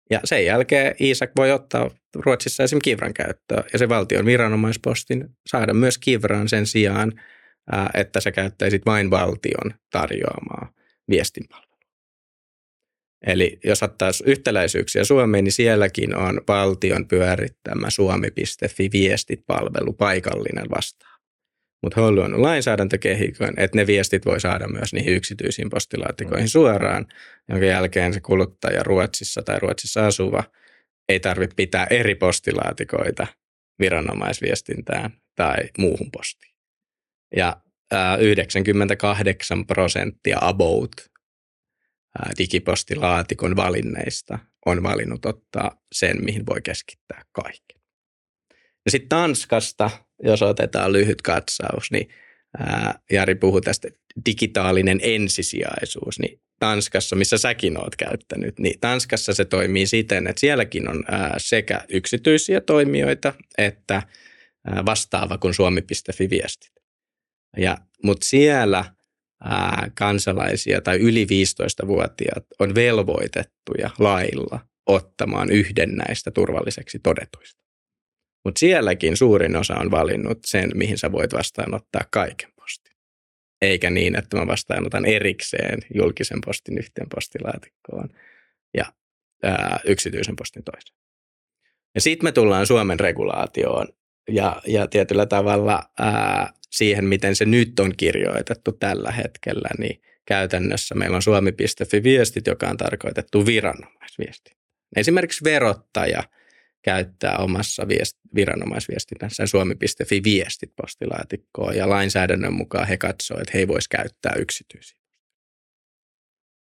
ja sen jälkeen Iisak voi ottaa Ruotsissa esimerkiksi Kivran käyttöön ja se valtion viranomaispostin saada myös Kivran sen sijaan, että sä käyttäisit vain valtion tarjoamaa viestinpalvelua. Eli jos ottaa yhtäläisyyksiä Suomeen, niin sielläkin on valtion pyörittämä suomi.fi viestit-palvelu paikallinen vastaan. Mutta he on lainsäädäntökehikon, että ne viestit voi saada myös niihin yksityisiin postilaatikoihin mm. suoraan, jonka jälkeen se kuluttaja Ruotsissa tai Ruotsissa asuva ei tarvitse pitää eri postilaatikoita viranomaisviestintään tai muuhun postiin. Ja 98 prosenttia about digipostilaatikon valinneista on valinnut ottaa sen, mihin voi keskittää kaiken. Ja sitten Tanskasta jos otetaan lyhyt katsaus, niin ää, Jari puhui tästä digitaalinen ensisijaisuus, niin Tanskassa, missä säkin oot käyttänyt, niin Tanskassa se toimii siten, että sielläkin on ää, sekä yksityisiä toimijoita että ää, vastaava kuin suomi.fi viestit. Ja, mutta siellä ää, kansalaisia tai yli 15-vuotiaat on velvoitettuja lailla ottamaan yhden näistä turvalliseksi todetuista. Mutta sielläkin suurin osa on valinnut sen, mihin sä voit vastaanottaa kaiken postin. Eikä niin, että mä vastaanotan erikseen julkisen postin yhteen postilaatikkoon ja ää, yksityisen postin toiseen. Ja sitten me tullaan Suomen regulaatioon ja, ja tietyllä tavalla ää, siihen, miten se nyt on kirjoitettu tällä hetkellä, niin käytännössä meillä on suomi.fi-viestit, joka on tarkoitettu viranomaisviesti. Esimerkiksi verottaja – käyttää omassa viest- viranomaisviestinnässään suomi.fi viestit postilaatikkoon ja lainsäädännön mukaan he katsovat, että he ei voisi käyttää yksityisiä.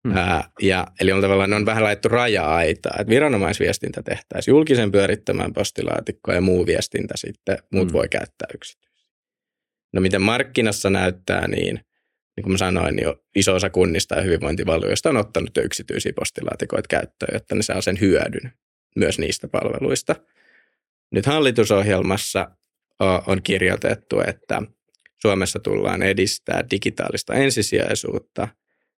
Hmm. Ää, ja, eli on tavallaan ne on vähän laittu raja-aita, että viranomaisviestintä tehtäisiin julkisen pyörittämään postilaatikkoa ja muu viestintä sitten muut hmm. voi käyttää yksityisiä. No miten markkinassa näyttää, niin niin kuin mä sanoin, niin iso osa kunnista ja hyvinvointivaltioista on ottanut jo yksityisiä postilaatikoita käyttöön, jotta ne saa sen hyödyn myös niistä palveluista. Nyt hallitusohjelmassa on kirjoitettu, että Suomessa tullaan edistää digitaalista ensisijaisuutta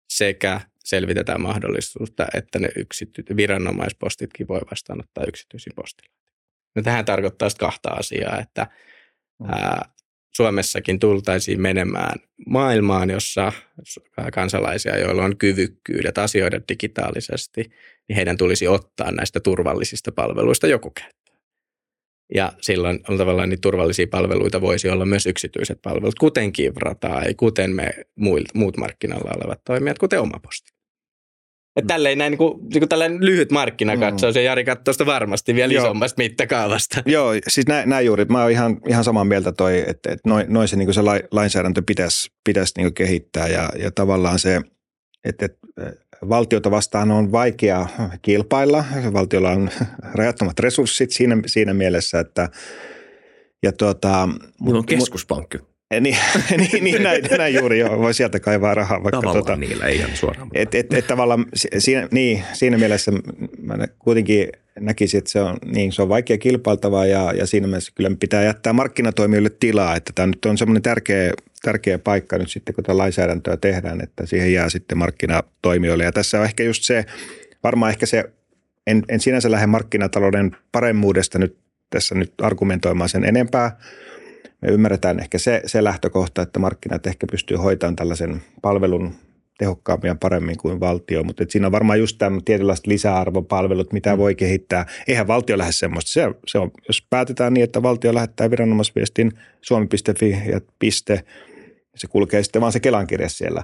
sekä selvitetään mahdollisuutta, että ne yksity- viranomaispostitkin voi vastaanottaa yksityisiin postilla. No tähän tarkoittaa kahta asiaa, että mm. ää, Suomessakin tultaisiin menemään maailmaan, jossa kansalaisia, joilla on kyvykkyydet asioida digitaalisesti, niin heidän tulisi ottaa näistä turvallisista palveluista joku käyttöön. Ja silloin on tavallaan niitä turvallisia palveluita voisi olla myös yksityiset palvelut, kuten Kivra tai kuten me muut markkinalla olevat toimijat, kuten oma posti. Että tälleen näin niin kuin, niin kuin tällainen lyhyt markkinakatsaus, mm. ja Jari katsoo sitä varmasti vielä Joo. isommasta mittakaavasta. Joo, siis näin, näin juuri. Mä oon ihan, ihan samaa mieltä toi, että, että noin, noin se, niin kuin se lainsäädäntö pitäisi, pitäisi niin kuin kehittää, ja, ja tavallaan se, että, että valtiota vastaan on vaikea kilpailla. Valtiolla on rajattomat resurssit siinä, siinä mielessä, että ja tuota, Mulla on keskuspankki. Niin, niin, niin näin, näin, juuri joo, voi sieltä kaivaa rahaa. Vaikka tavallaan tuota, niillä, ei ihan suoraan. Et, et, et, tavallaan siinä, niin, siinä mielessä mä kuitenkin näkisin, että se on, niin, se on vaikea kilpailtavaa ja, ja siinä mielessä kyllä pitää jättää markkinatoimijoille tilaa, että tämä nyt on semmoinen tärkeä, tärkeä paikka nyt sitten, kun tätä lainsäädäntöä tehdään, että siihen jää sitten markkinatoimijoille. Ja tässä on ehkä just se, varmaan ehkä se, en, en sinänsä lähde markkinatalouden paremmuudesta nyt tässä nyt argumentoimaan sen enempää, me ymmärretään ehkä se, se lähtökohta, että markkinat ehkä pystyy hoitamaan tällaisen palvelun tehokkaammin ja paremmin kuin valtio, mutta siinä on varmaan just tämä tietynlaiset lisäarvopalvelut, mitä mm. voi kehittää. Eihän valtio lähde semmoista. Se, se on, jos päätetään niin, että valtio lähettää viranomaisviestin suomi.fi ja piste, se kulkee sitten vaan se Kelan kirja siellä.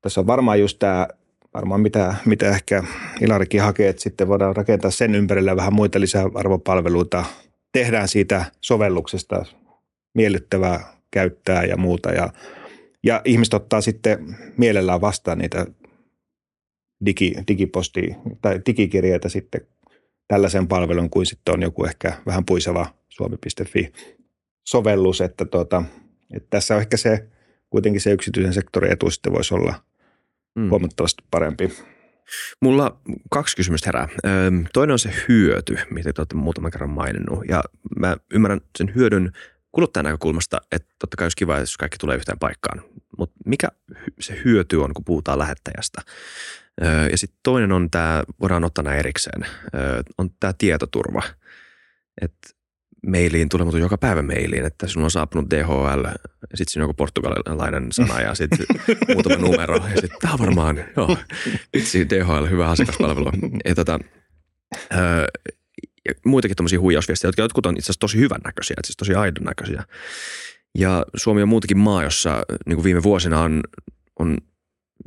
Tässä on varmaan just tämä, varmaan mitä, mitä ehkä Ilarikin hakee, että sitten voidaan rakentaa sen ympärille vähän muita lisäarvopalveluita. Tehdään siitä sovelluksesta miellyttävää käyttää ja muuta. Ja, ja ihmiset ottaa sitten mielellään vastaan niitä digi, digiposti tai digikirjeitä sitten tällaisen palvelun kuin sitten on joku ehkä vähän puiseva suomi.fi sovellus, että, tuota, että tässä on ehkä se kuitenkin se yksityisen sektorin etu sitten voisi olla mm. huomattavasti parempi. Mulla kaksi kysymystä herää. Toinen on se hyöty, mitä te olette muutaman kerran maininnut. Ja mä ymmärrän sen hyödyn kuluttajan näkökulmasta, että totta kai olisi kiva, jos kaikki tulee yhteen paikkaan, mutta mikä se hyöty on, kun puhutaan lähettäjästä? Ja sitten toinen on tämä, voidaan ottaa nämä erikseen, on tämä tietoturva. Että mailiin tulee mutta joka päivä mailiin, että sinulla on saapunut DHL, sitten siinä on joku portugalilainen sana ja sitten muutama numero. Ja sitten tämä on varmaan, joo, vitsi DHL, hyvä asiakaspalvelu. Ja tota, muitakin tuommoisia huijausviestejä, jotka jotkut on itse asiassa tosi hyvän näköisiä, siis tosi aidon näköisiä. Ja Suomi on muutenkin maa, jossa niin kuin viime vuosina on, on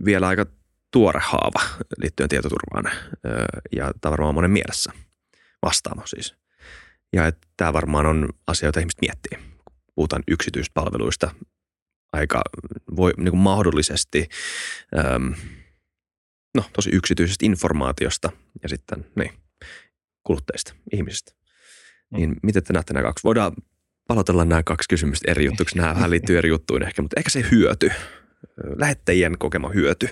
vielä aika tuore haava liittyen tietoturvaan ja tämä varmaan on monen mielessä vastaamo siis. Ja että tämä varmaan on asia, jota ihmiset miettii. Puhutaan yksityispalveluista aika voi, niin kuin mahdollisesti, äm, no tosi yksityisestä informaatiosta ja sitten niin, kuluttajista, ihmisistä. Mm. Niin miten te näette nämä kaksi? Voidaan palotella nämä kaksi kysymystä eri juttuiksi. Nämä vähän liittyy eri juttuihin ehkä, mutta ehkä se hyöty, lähettäjien kokema hyöty.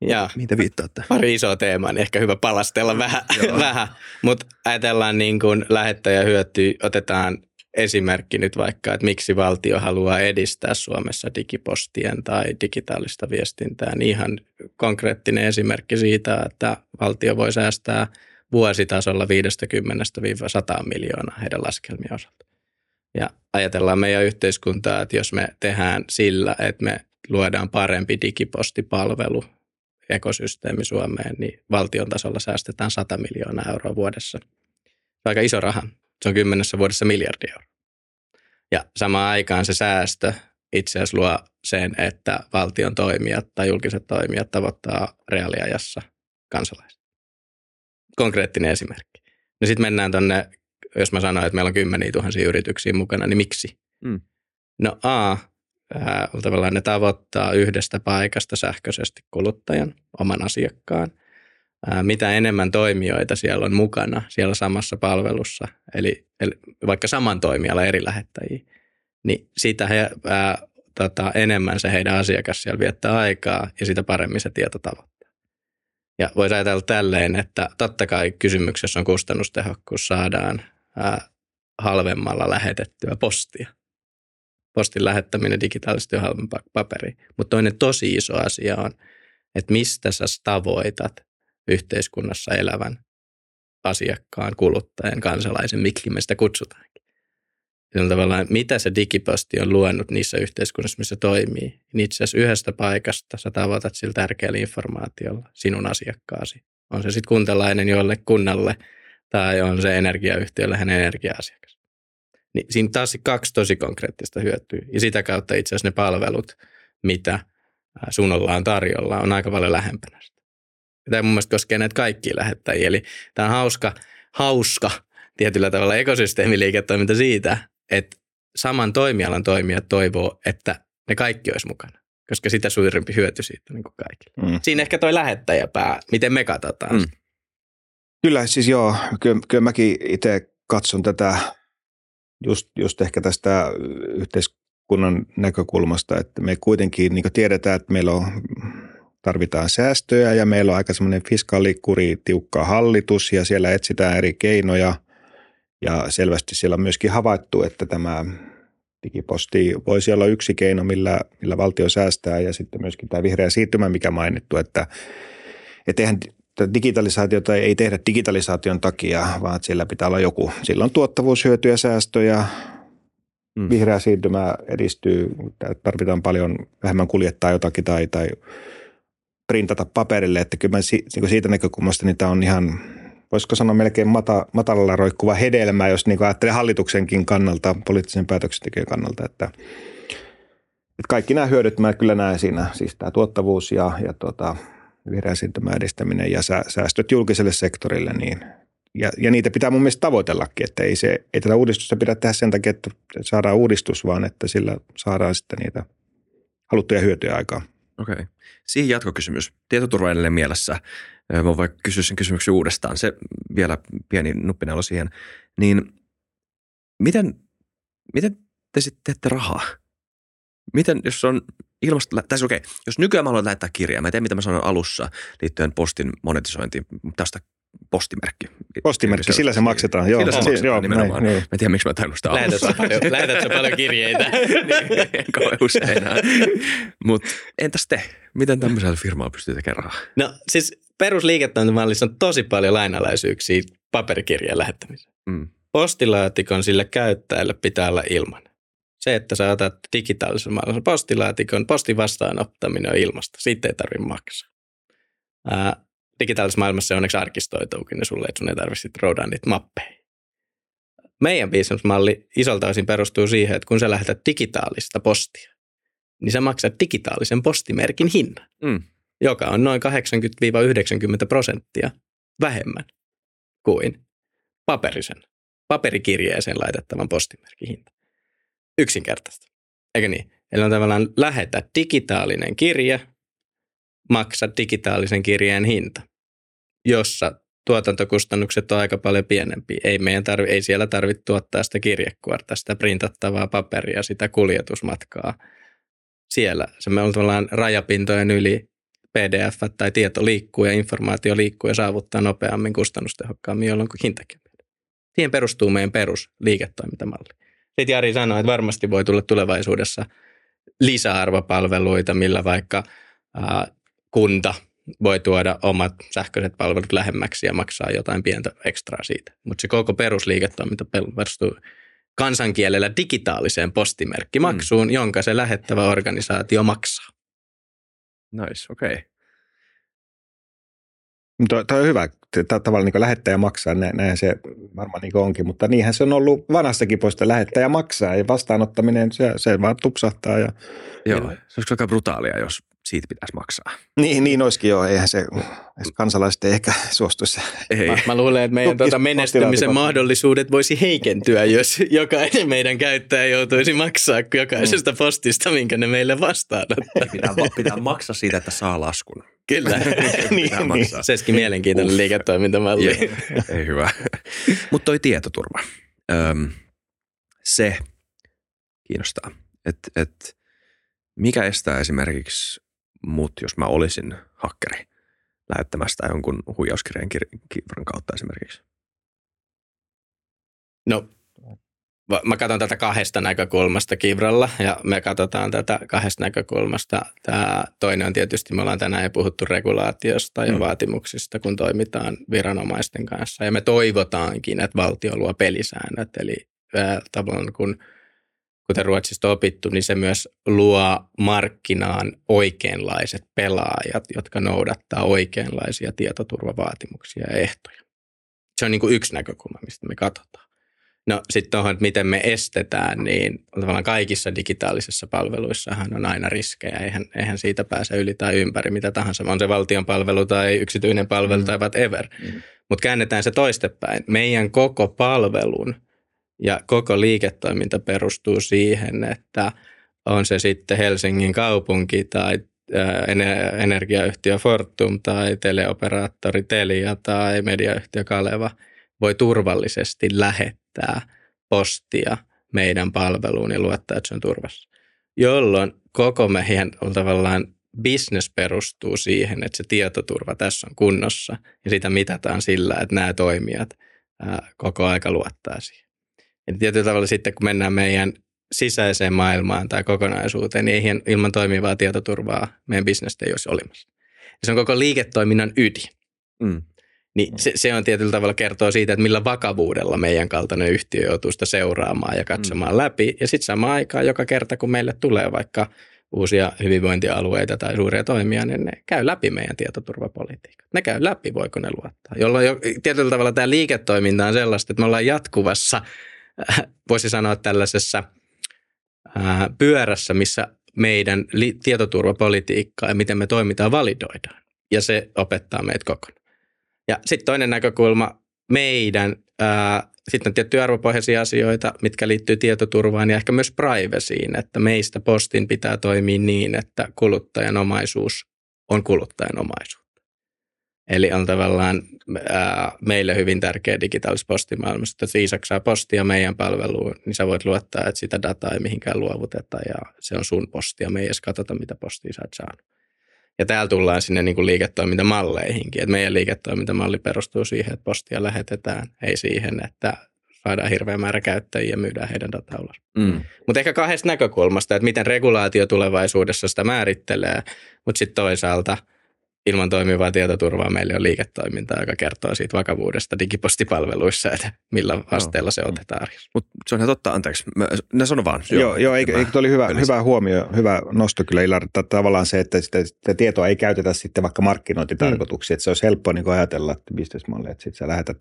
Ja Mitä viittaatte? Pari isoa teemaa, niin ehkä hyvä palastella vähän, vähän. mutta ajatellaan niin kuin lähettäjä hyöty, otetaan esimerkki nyt vaikka, että miksi valtio haluaa edistää Suomessa digipostien tai digitaalista viestintää, niin ihan konkreettinen esimerkki siitä, että valtio voi säästää – vuositasolla 50-100 miljoonaa heidän laskelmien osalta. Ja ajatellaan meidän yhteiskuntaa, että jos me tehdään sillä, että me luodaan parempi digipostipalvelu ekosysteemi Suomeen, niin valtion tasolla säästetään 100 miljoonaa euroa vuodessa. Aika iso raha. Se on kymmenessä vuodessa miljardi euroa. Ja samaan aikaan se säästö itse asiassa luo sen, että valtion toimijat tai julkiset toimijat tavoittaa reaaliajassa kansalaiset konkreettinen esimerkki. No sitten mennään tuonne, jos mä sanoin, että meillä on kymmeniä tuhansia yrityksiä mukana, niin miksi? Mm. No A, ää, tavallaan ne tavoittaa yhdestä paikasta sähköisesti kuluttajan, oman asiakkaan. Ää, mitä enemmän toimijoita siellä on mukana siellä samassa palvelussa, eli, eli vaikka saman toimiala eri lähettäjiä, niin sitä he, ää, tota, enemmän se heidän asiakas siellä viettää aikaa ja sitä paremmin se tieto tavoittaa. Ja voisi ajatella tälleen, että totta kai kysymyksessä on kustannustehokkuus, saadaan ää, halvemmalla lähetettyä postia. Postin lähettäminen digitaalisesti on halvempaa paperi. Mutta toinen tosi iso asia on, että mistä sä tavoitat yhteiskunnassa elävän asiakkaan, kuluttajan, kansalaisen, miksi me sitä kutsutaankin. Sillä tavallaan, mitä se digiposti on luonut niissä yhteiskunnissa, missä toimii. Niin itse asiassa yhdestä paikasta sä tavoitat sillä tärkeällä informaatiolla sinun asiakkaasi. On se sitten kuntalainen jolle kunnalle tai on se energiayhtiölle hänen energia-asiakas. Niin siinä taas kaksi tosi konkreettista hyötyä. Ja sitä kautta itse asiassa ne palvelut, mitä sun ollaan tarjolla, on aika paljon lähempänä sitä. Tämä mun mielestä koskee näitä kaikkia lähettäjiä. Eli tämä on hauska, hauska tietyllä tavalla ekosysteemiliiketoiminta siitä, että saman toimialan toimijat toivoo, että ne kaikki olisi mukana, koska sitä suurempi hyöty siitä niin kuin kaikille. Mm. Siinä ehkä toi lähettäjäpää, miten me katsotaan mm. Kyllä, siis joo. Kyllä, kyllä mäkin itse katson tätä just, just ehkä tästä yhteiskunnan näkökulmasta, että me kuitenkin niin tiedetään, että meillä on tarvitaan säästöjä ja meillä on aika semmoinen fiskaalikuri, tiukka hallitus ja siellä etsitään eri keinoja – ja selvästi siellä on myöskin havaittu, että tämä digiposti voisi olla yksi keino, millä, millä valtio säästää ja sitten myöskin tämä vihreä siirtymä, mikä mainittu, että, että eihän digitalisaatiota ei tehdä digitalisaation takia, vaan että sillä pitää olla joku. Sillä on tuottavuushyötyjä, säästöjä, mm. vihreä siirtymä edistyy, tarvitaan paljon vähemmän kuljettaa jotakin tai, tai printata paperille, että kyllä mä niin siitä näkökulmasta niin tämä on ihan voisiko sanoa melkein mata, matalalla roikkuva hedelmä, jos niin ajattelee hallituksenkin kannalta, poliittisen päätöksentekijän kannalta, että, että kaikki nämä hyödyt mä kyllä näen siinä, siis tämä tuottavuus ja, ja tuota, vihreä siirtymän edistäminen ja säästöt julkiselle sektorille, niin ja, ja niitä pitää mun mielestä tavoitellakin, että ei, se, ei tätä uudistusta pidä tehdä sen takia, että saadaan uudistus, vaan että sillä saadaan sitten niitä haluttuja hyötyjä aikaan. Okei. Okay. Siihen jatkokysymys. Tietoturva edelleen mielessä. Mä voin vaikka kysyä sen kysymyksen uudestaan. Se vielä pieni nuppinalo siihen. Niin miten, miten te sitten teette rahaa? Miten, jos on ilmasta, tässä okei, okay, jos nykyään mä haluan lähettää kirjaa, mä en tiedä mitä mä sanoin alussa liittyen postin monetisointiin, tästä postimerkki. Postimerkki, sillä se maksetaan. Joo, sillä se maksetaan joo, nimenomaan. Näin, Mä en tiedä, miksi mä tajunnut sitä alussa. Lähetätkö paljon, paljon kirjeitä? niin, en kauhean usein enää. Mutta entäs te? Miten tämmöisellä firmalla pystyy tekemään rahaa? No siis perusliiketoimintamallissa on tosi paljon lainalaisuuksia paperikirjeen lähettämiseen. Mm. Postilaatikon sille käyttäjälle pitää olla ilman. Se, että sä otat digitaalisen maailman postilaatikon, postin vastaanottaminen on ilmasta. Siitä ei tarvitse maksaa. Ää, digitaalisessa maailmassa se onneksi arkistoituukin, niin sulle, että sun ei tarvitse roudaa niitä mappeja. Meidän business-malli isolta osin perustuu siihen, että kun sä lähetät digitaalista postia, niin sä maksat digitaalisen postimerkin hinnan. Mm joka on noin 80-90 prosenttia vähemmän kuin paperisen, paperikirjeeseen laitettavan postimerkin hinta. Yksinkertaista, eikö niin? Eli on tavallaan lähetä digitaalinen kirje, maksa digitaalisen kirjeen hinta, jossa tuotantokustannukset on aika paljon pienempiä. Ei, meidän tarvi, ei siellä tarvitse tuottaa sitä kirjekuorta, sitä printattavaa paperia, sitä kuljetusmatkaa. Siellä se me on tavallaan rajapintojen yli PDF tai tieto liikkuu ja informaatio liikkuu ja saavuttaa nopeammin kustannustehokkaammin, jolloin hintakin Siihen perustuu meidän perusliiketoimintamalli. Sitten Jari sanoi, että varmasti voi tulla tulevaisuudessa lisäarvopalveluita, millä vaikka ää, kunta voi tuoda omat sähköiset palvelut lähemmäksi ja maksaa jotain pientä ekstraa siitä. Mutta se koko perusliiketoiminta perustuu kansankielellä digitaaliseen postimerkkimaksuun, mm. jonka se lähettävä organisaatio maksaa. Nice, okei. Okay. Tuo, tuo on hyvä. Tavallaan niin lähettäjä maksaa, näin se varmaan niin onkin, mutta niinhän se on ollut vanhastakin poista. Lähettäjä maksaa ja vastaanottaminen, se, se vaan tupsahtaa. Ja, Joo, se olisi aika brutaalia, jos siitä pitäisi maksaa. Niin, niin olisikin joo. Eihän se, kansalaiset ei ehkä suostuisi. Ei. Mä, mä luulen, että meidän tuota menestymisen mahdollisuudet voisi heikentyä, jos jokainen meidän käyttäjä joutuisi maksaa jokaisesta mm. postista, minkä ne meille vastaanottaa. Pitää, pitää maksaa siitä, että saa laskun. Kyllä. niin, niin. Se olisikin mielenkiintoinen Uff. liiketoimintamalli. ei hyvä. Mutta toi tietoturva. Öm, se kiinnostaa. Että et, mikä estää esimerkiksi mut, jos mä olisin hakkeri lähettämästä jonkun huijauskirjeen kivran kautta esimerkiksi? No, mä katson tätä kahdesta näkökulmasta Kivralla ja me katsotaan tätä kahdesta näkökulmasta. Tämä toinen on tietysti, me ollaan tänään jo puhuttu regulaatiosta ja mm. vaatimuksista, kun toimitaan viranomaisten kanssa. Ja me toivotaankin, että valtio luo pelisäännöt, eli äh, tavallaan kun, kuten Ruotsista opittu, niin se myös luo markkinaan oikeanlaiset pelaajat, jotka noudattaa oikeanlaisia tietoturvavaatimuksia ja ehtoja. Se on niin kuin yksi näkökulma, mistä me katsotaan. No sitten tuohon, että miten me estetään, niin tavallaan kaikissa digitaalisissa palveluissahan on aina riskejä. Eihän, eihän siitä pääse yli tai ympäri, mitä tahansa. On se valtion palvelu tai yksityinen palvelu mm. tai whatever. Mm. Mutta käännetään se toistepäin. Meidän koko palvelun ja koko liiketoiminta perustuu siihen, että on se sitten Helsingin kaupunki tai energiayhtiö Fortum tai teleoperaattori Telia tai mediayhtiö Kaleva voi turvallisesti lähettää postia meidän palveluun ja luottaa, että se on turvassa. Jolloin koko meidän tavallaan business perustuu siihen, että se tietoturva tässä on kunnossa ja sitä mitataan sillä, että nämä toimijat koko aika luottaa siihen. Ja tietyllä tavalla sitten, kun mennään meidän sisäiseen maailmaan tai kokonaisuuteen, niin ei ilman toimivaa tietoturvaa meidän bisnestä ei olisi olemassa. Ja se on koko liiketoiminnan ydin. Mm. Niin se, se on tietyllä tavalla kertoo siitä, että millä vakavuudella meidän kaltainen yhtiö joutuu sitä seuraamaan ja katsomaan mm. läpi. Ja sitten samaan aikaan joka kerta, kun meille tulee vaikka uusia hyvinvointialueita tai suuria toimia, niin ne käy läpi meidän tietoturvapolitiikat. Ne käy läpi, voiko ne luottaa. Jolloin jo, tietyllä tavalla tämä liiketoiminta on sellaista, että me ollaan jatkuvassa, voisi sanoa tällaisessa pyörässä, missä meidän li- tietoturvapolitiikkaa ja miten me toimitaan validoidaan. Ja se opettaa meitä kokonaan. Ja sitten toinen näkökulma, meidän, sitten on tiettyjä arvopohjaisia asioita, mitkä liittyy tietoturvaan ja ehkä myös privacyin, että meistä postin pitää toimia niin, että kuluttajan omaisuus on kuluttajan omaisuutta. Eli on tavallaan ää, meille hyvin tärkeä digitaalisessa postimaailmassa, että jos Iisak saa postia meidän palveluun, niin sä voit luottaa, että sitä dataa ei mihinkään luovuteta ja se on sun postia. Me ei edes katsota, mitä postia sä oot saanut. Ja täällä tullaan sinne niin kuin liiketoimintamalleihinkin. Et meidän liiketoimintamalli perustuu siihen, että postia lähetetään, ei siihen, että saadaan hirveä määrä käyttäjiä ja myydään heidän dataa ulos. Mm. Mutta ehkä kahdesta näkökulmasta, että miten regulaatio tulevaisuudessa sitä määrittelee, mutta sitten toisaalta – ilman toimivaa tietoturvaa meille on liiketoimintaa, joka kertoo siitä vakavuudesta digipostipalveluissa, että millä asteella se otetaan arjessa. Mutta se on ihan totta, anteeksi. Mä, ne sano vaan. Joo, joo, joo eikö, eikö oli hyvä, hyvä huomio, hyvä nosto kyllä Ilar, tavallaan se, että sitä, sitä tietoa ei käytetä sitten vaikka markkinointitarkoituksiin, mm. että se olisi helppoa niin ajatella, että bisnesmalli, että sitten sä lähetät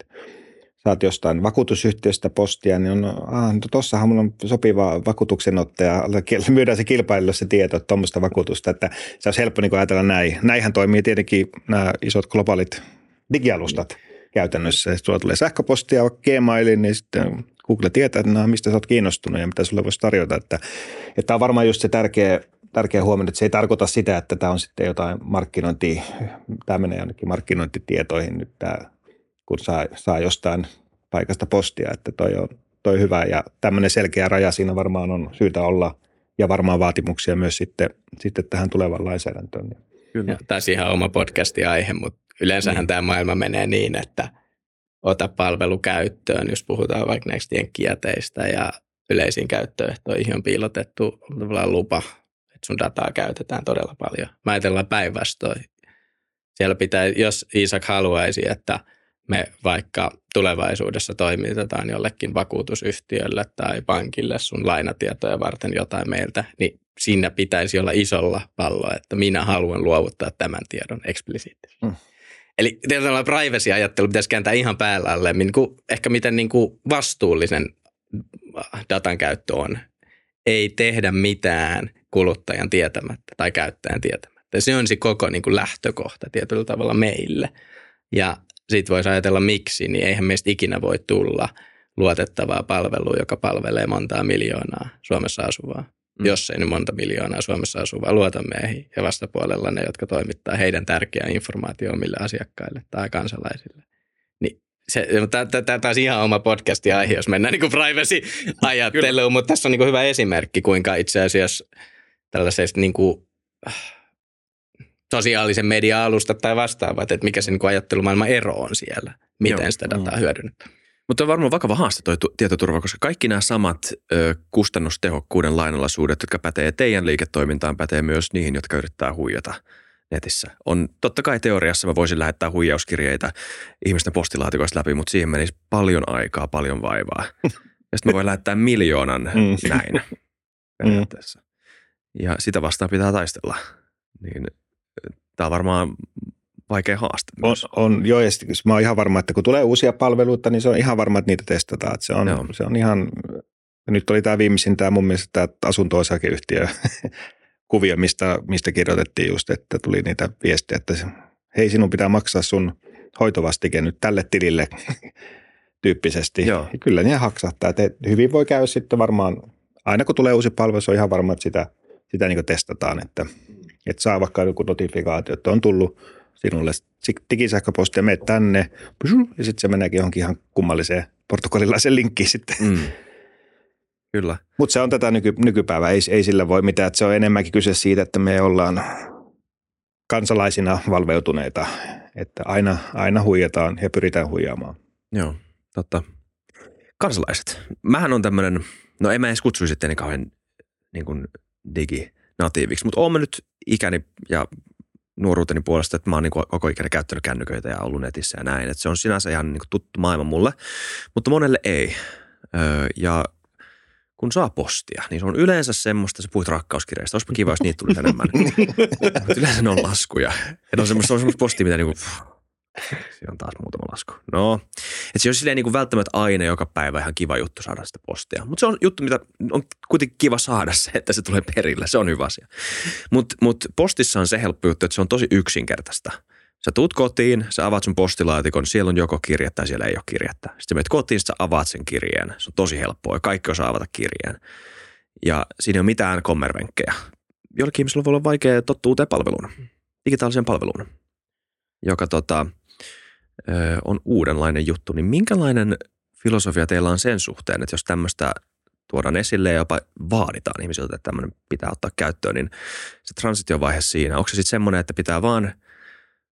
saat jostain vakuutusyhtiöstä postia, niin on, ah, no tossahan mulla on sopiva vakuutuksenottaja, myydään se kilpailulle se tieto, että tuommoista vakuutusta, että se olisi helppo niin ajatella näin. Näinhän toimii tietenkin nämä isot globaalit digialustat käytännössä. Jos sulla tulee sähköpostia vaikka Gmailiin, niin sitten Google tietää, että no, mistä sä oot kiinnostunut ja mitä sulle voisi tarjota. Että, että tämä on varmaan just se tärkeä, tärkeä huomio, että se ei tarkoita sitä, että tämä on sitten jotain markkinointi, tämä menee ainakin markkinointitietoihin nyt tämä kun saa, saa jostain paikasta postia, että toi on toi hyvä ja tämmöinen selkeä raja siinä varmaan on syytä olla ja varmaan vaatimuksia myös sitten, sitten tähän tulevaan lainsäädäntöön. Kyllä. Tämä on ihan oma podcasti aihe, mutta yleensähän niin. tämä maailma menee niin, että ota palvelu käyttöön, jos puhutaan vaikka näistä jenkkijäteistä ja yleisiin käyttöehtoihin on piilotettu lupa, että sun dataa käytetään todella paljon. Mä ajatellaan päinvastoin. Siellä pitää, jos Isak haluaisi, että – me vaikka tulevaisuudessa toimitetaan jollekin vakuutusyhtiölle tai pankille sun lainatietoja varten jotain meiltä, niin siinä pitäisi olla isolla pallo, että minä haluan luovuttaa tämän tiedon eksplisiittisesti. Mm. Eli tietyllä privacy-ajattelu pitäisi kääntää ihan päällä alle, niin kuin, ehkä miten niin kuin vastuullisen datan käyttö on. Ei tehdä mitään kuluttajan tietämättä tai käyttäjän tietämättä. Se on se koko niin kuin lähtökohta tietyllä tavalla meille. Ja sitten voisi ajatella miksi, niin eihän meistä ikinä voi tulla luotettavaa palvelua, joka palvelee montaa miljoonaa Suomessa asuvaa. Mm. Jos ei nyt monta miljoonaa Suomessa asuvaa luota meihin ja vastapuolella ne, jotka toimittaa heidän tärkeää informaatiota omille asiakkaille tai kansalaisille. Niin se, tämä on ihan oma podcasti aihe, jos mennään niin privacy-ajatteluun, mutta tässä on niin hyvä esimerkki, kuinka itse asiassa tällaisesta niin kuin, sosiaalisen median alusta tai vastaavat, että mikä se niin ajattelumaailman ero on siellä, miten Joo. sitä dataa mm. hyödynnetään. Mutta on varmaan vakava haaste tuo tietoturva, koska kaikki nämä samat ö, kustannustehokkuuden lainalaisuudet, jotka pätee teidän liiketoimintaan, pätee myös niihin, jotka yrittää huijata netissä. On totta kai teoriassa mä voisin lähettää huijauskirjeitä ihmisten postilaatikoista läpi, mutta siihen menisi paljon aikaa, paljon vaivaa. Ja sitten mä voin lähettää miljoonan Mm. näin periaatteessa. Ja sitä vastaan pitää taistella. Niin tämä on varmaan vaikea haaste On, myös. on joo, ja sit, mä oon ihan varma, että kun tulee uusia palveluita, niin se on ihan varma, että niitä testataan. Että se, on, Joo. se on ihan, nyt oli tämä viimeisin tämä mun mielestä tämä asunto-osakeyhtiö kuvio, mistä, mistä kirjoitettiin just, että tuli niitä viestejä, että hei sinun pitää maksaa sun hoitovastike nyt tälle tilille tyyppisesti. Joo. Ja kyllä ne haksahtaa. Että hyvin voi käydä sitten varmaan, aina kun tulee uusi palvelu, se on ihan varma, että sitä, sitä niin testataan, että, että saa vaikka joku notifikaatio, että on tullut sinulle digisähköposti ja menet tänne, ja sitten se meneekin johonkin ihan kummalliseen portugalilaisen linkkiin sitten. Mm. Kyllä. Mutta se on tätä nyky, nykypäivää, ei, ei sillä voi mitään, että se on enemmänkin kyse siitä, että me ollaan kansalaisina valveutuneita, että aina, aina huijataan ja pyritään huijaamaan. Joo, totta. Kansalaiset. Mähän on tämmöinen, no en mä edes kutsuisi itseäni kauhean niin kuin diginatiiviksi, mutta oon mä nyt ikäni ja nuoruuteni puolesta, että mä oon niin koko ikäni käyttänyt kännyköitä ja ollut netissä ja näin. Että se on sinänsä ihan niin tuttu maailma mulle, mutta monelle ei. Öö, ja kun saa postia, niin se on yleensä semmoista, sä puhuit rakkauskirjeistä, olisipa kiva, jos niitä tulisi enemmän. Yleensä ne on laskuja. Ja ne on semmoista, se on semmoista postia, mitä niinku, siinä on taas muutama lasku. No, et se on silleen niinku välttämättä aina joka päivä ihan kiva juttu saada sitä postia. Mutta se on juttu, mitä on kuitenkin kiva saada se, että se tulee perille. Se on hyvä asia. Mutta mut postissa on se helppo juttu, että se on tosi yksinkertaista. Sä tuut kotiin, sä avaat sun postilaatikon, siellä on joko kirje tai siellä ei ole kirjettä. Sitten menet kotiin, sä avaat sen kirjeen. Se on tosi helppoa ja kaikki osaa avata kirjeen. Ja siinä ei ole mitään kommervenkkejä. Jollakin ihmisellä voi olla vaikea tottua uuteen palveluun, digitaaliseen palveluun, joka tota, on uudenlainen juttu. Niin minkälainen filosofia teillä on sen suhteen, että jos tämmöistä tuodaan esille ja jopa vaaditaan ihmisiltä, että tämmöinen pitää ottaa käyttöön, niin se transitiovaihe siinä, onko se sitten semmoinen, että pitää vaan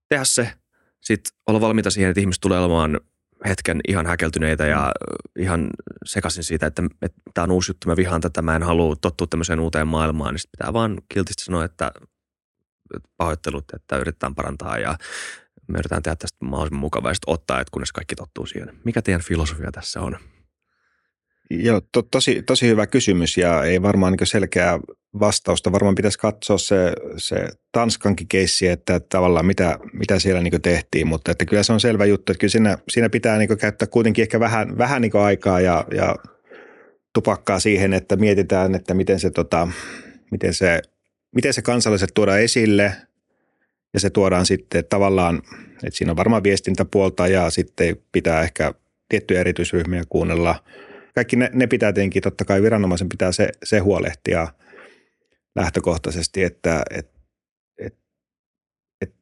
tehdä se, sitten olla valmiita siihen, että ihmiset tulee olemaan hetken ihan häkeltyneitä ja ihan sekaisin siitä, että, että tämä on uusi juttu, mä vihaan tätä, mä en halua tottua tämmöiseen uuteen maailmaan, niin sitten pitää vaan kiltisti sanoa, että pahoittelut, että yritetään parantaa ja me yritetään tehdä tästä mahdollisimman mukavaa ja ottaa, että kunnes kaikki tottuu siihen. Mikä teidän filosofia tässä on? Joo, to, tosi, tosi hyvä kysymys ja ei varmaan niin selkeää vastausta. Varmaan pitäisi katsoa se, se Tanskankin keissi, että tavallaan mitä, mitä siellä niin tehtiin, mutta että kyllä se on selvä juttu, että kyllä siinä, siinä pitää niin käyttää kuitenkin ehkä vähän, vähän niin aikaa ja, ja tupakkaa siihen, että mietitään, että miten se, tota, miten se, miten se kansalaiset tuodaan esille ja se tuodaan sitten tavallaan, että siinä on varmaan viestintäpuolta ja sitten pitää ehkä tiettyjä erityisryhmiä kuunnella – kaikki ne, ne pitää tietenkin, totta kai viranomaisen pitää se, se huolehtia lähtökohtaisesti, että et, et, et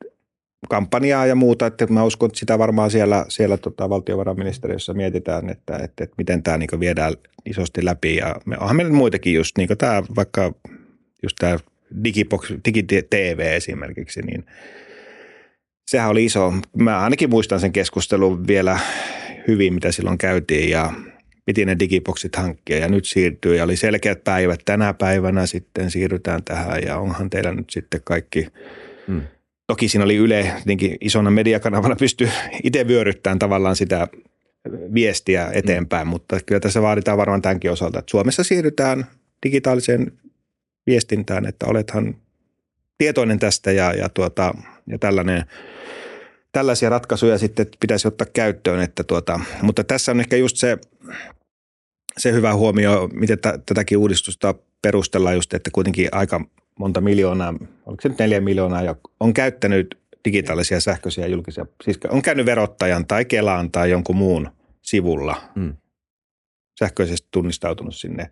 kampanjaa ja muuta, että mä uskon, että sitä varmaan siellä, siellä tota valtiovarainministeriössä mietitään, että, että, että miten tämä niin viedään isosti läpi. Ja me, onhan meillä muitakin just, niin tämä vaikka just tämä digibox, digitv esimerkiksi, niin sehän oli iso. Mä ainakin muistan sen keskustelun vielä hyvin, mitä silloin käytiin ja piti ne digiboksit hankkia ja nyt siirtyy ja oli selkeät päivät tänä päivänä sitten siirrytään tähän ja onhan teillä nyt sitten kaikki. Hmm. Toki siinä oli Yle jotenkin isona mediakanavana pysty itse vyöryttämään tavallaan sitä viestiä eteenpäin, hmm. mutta kyllä tässä vaaditaan varmaan tämänkin osalta, että Suomessa siirrytään digitaaliseen viestintään, että olethan tietoinen tästä ja, ja, tuota, ja tällainen tällaisia ratkaisuja sitten pitäisi ottaa käyttöön, että tuota, mutta tässä on ehkä just se, se hyvä huomio, miten t- tätäkin uudistusta perustellaan just, että kuitenkin aika monta miljoonaa, oliko se nyt neljä miljoonaa, jo on käyttänyt digitaalisia sähköisiä julkisia, siis on käynyt verottajan tai Kelaan tai jonkun muun sivulla mm. sähköisesti tunnistautunut sinne.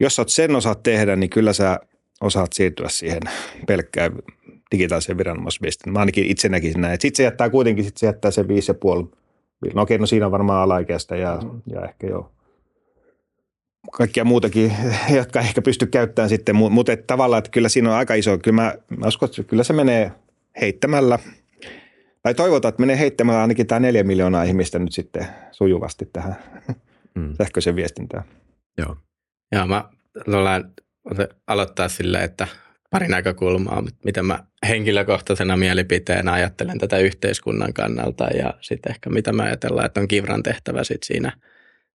Jos olet sen osaat tehdä, niin kyllä sä osaat siirtyä siihen pelkkään digitaaliseen viranomaisviestin. Mä ainakin itse näkisin näin. Sitten se jättää kuitenkin, sit se jättää sen viisi ja puoli. No okei, no siinä on varmaan alaikäistä ja, ja ehkä jo kaikkia muutakin, jotka ehkä pysty käyttämään sitten, mutta et tavallaan, että kyllä siinä on aika iso, kyllä mä, mä uskon, että kyllä se menee heittämällä, tai toivotaan, että menee heittämällä ainakin tämä neljä miljoonaa ihmistä nyt sitten sujuvasti tähän mm. sähköiseen viestintään. Joo. Joo, mä luulen aloittaa sillä, että pari näkökulmaa, miten mä henkilökohtaisena mielipiteenä ajattelen tätä yhteiskunnan kannalta ja sitten ehkä mitä mä ajatellaan, että on Kivran tehtävä sit siinä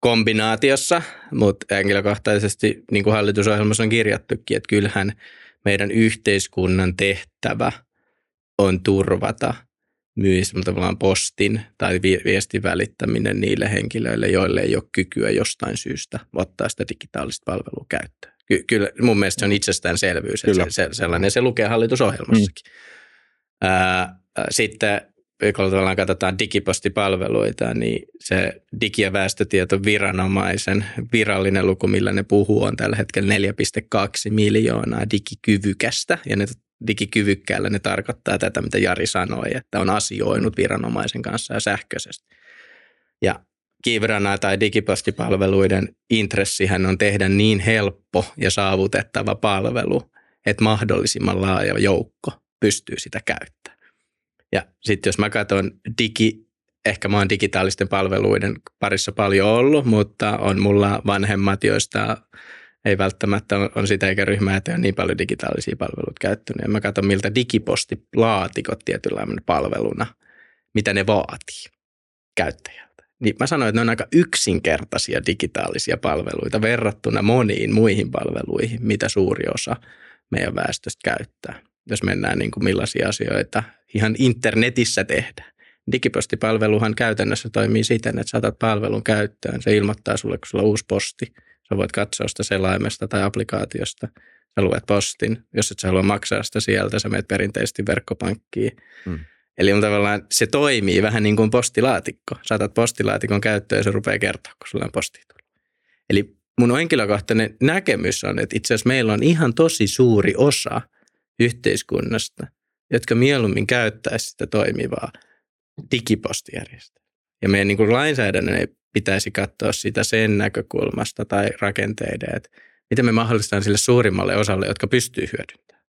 kombinaatiossa, mutta henkilökohtaisesti niin kuin hallitusohjelmassa on kirjattukin, että kyllähän meidän yhteiskunnan tehtävä on turvata myös tavallaan postin tai viestin välittäminen niille henkilöille, joille ei ole kykyä jostain syystä ottaa sitä digitaalista palvelua käyttöön. Ky- kyllä mun mielestä se on itsestäänselvyys, että se, se, sellainen se lukee hallitusohjelmassakin. Mm. Ää, sitten kun tavallaan katsotaan digipostipalveluita, niin se digi- ja väestötieto viranomaisen virallinen luku, millä ne puhuu, on tällä hetkellä 4,2 miljoonaa digikyvykästä. Ja ne digikyvykkäällä ne tarkoittaa tätä, mitä Jari sanoi, että on asioinut viranomaisen kanssa ja sähköisesti. Ja Kivrana tai digipostipalveluiden intressihän on tehdä niin helppo ja saavutettava palvelu, että mahdollisimman laaja joukko pystyy sitä käyttämään. Ja sitten jos mä katson digi, ehkä mä oon digitaalisten palveluiden parissa paljon ollut, mutta on mulla vanhemmat, joista ei välttämättä on sitä eikä ryhmää, että on niin paljon digitaalisia palveluita käyttänyt. Ja mä katson, miltä digipostilaatikot tietynlainen palveluna, mitä ne vaatii käyttäjältä. Niin mä sanoin, että ne on aika yksinkertaisia digitaalisia palveluita verrattuna moniin muihin palveluihin, mitä suuri osa meidän väestöstä käyttää. Jos mennään niin kuin millaisia asioita ihan internetissä tehdään. Digipostipalveluhan käytännössä toimii siten, että saatat palvelun käyttöön. Se ilmoittaa sulle, kun sulla on uusi posti – Sä voit katsoa sitä selaimesta tai applikaatiosta. Sä luet postin. Jos et sä halua maksaa sitä sieltä, sä menet perinteisesti verkkopankkiin. Hmm. Eli on tavallaan se toimii vähän niin kuin postilaatikko. Saatat postilaatikon käyttöön ja se rupeaa kertoa, kun sulla on posti Eli mun henkilökohtainen näkemys on, että itse asiassa meillä on ihan tosi suuri osa yhteiskunnasta, jotka mieluummin käyttäisi sitä toimivaa digipostijärjestelmää. Ja meidän niin kuin lainsäädännön ei pitäisi katsoa sitä sen näkökulmasta tai rakenteiden, että miten me mahdollistetaan sille suurimmalle osalle, jotka pystyy hyödyntämään,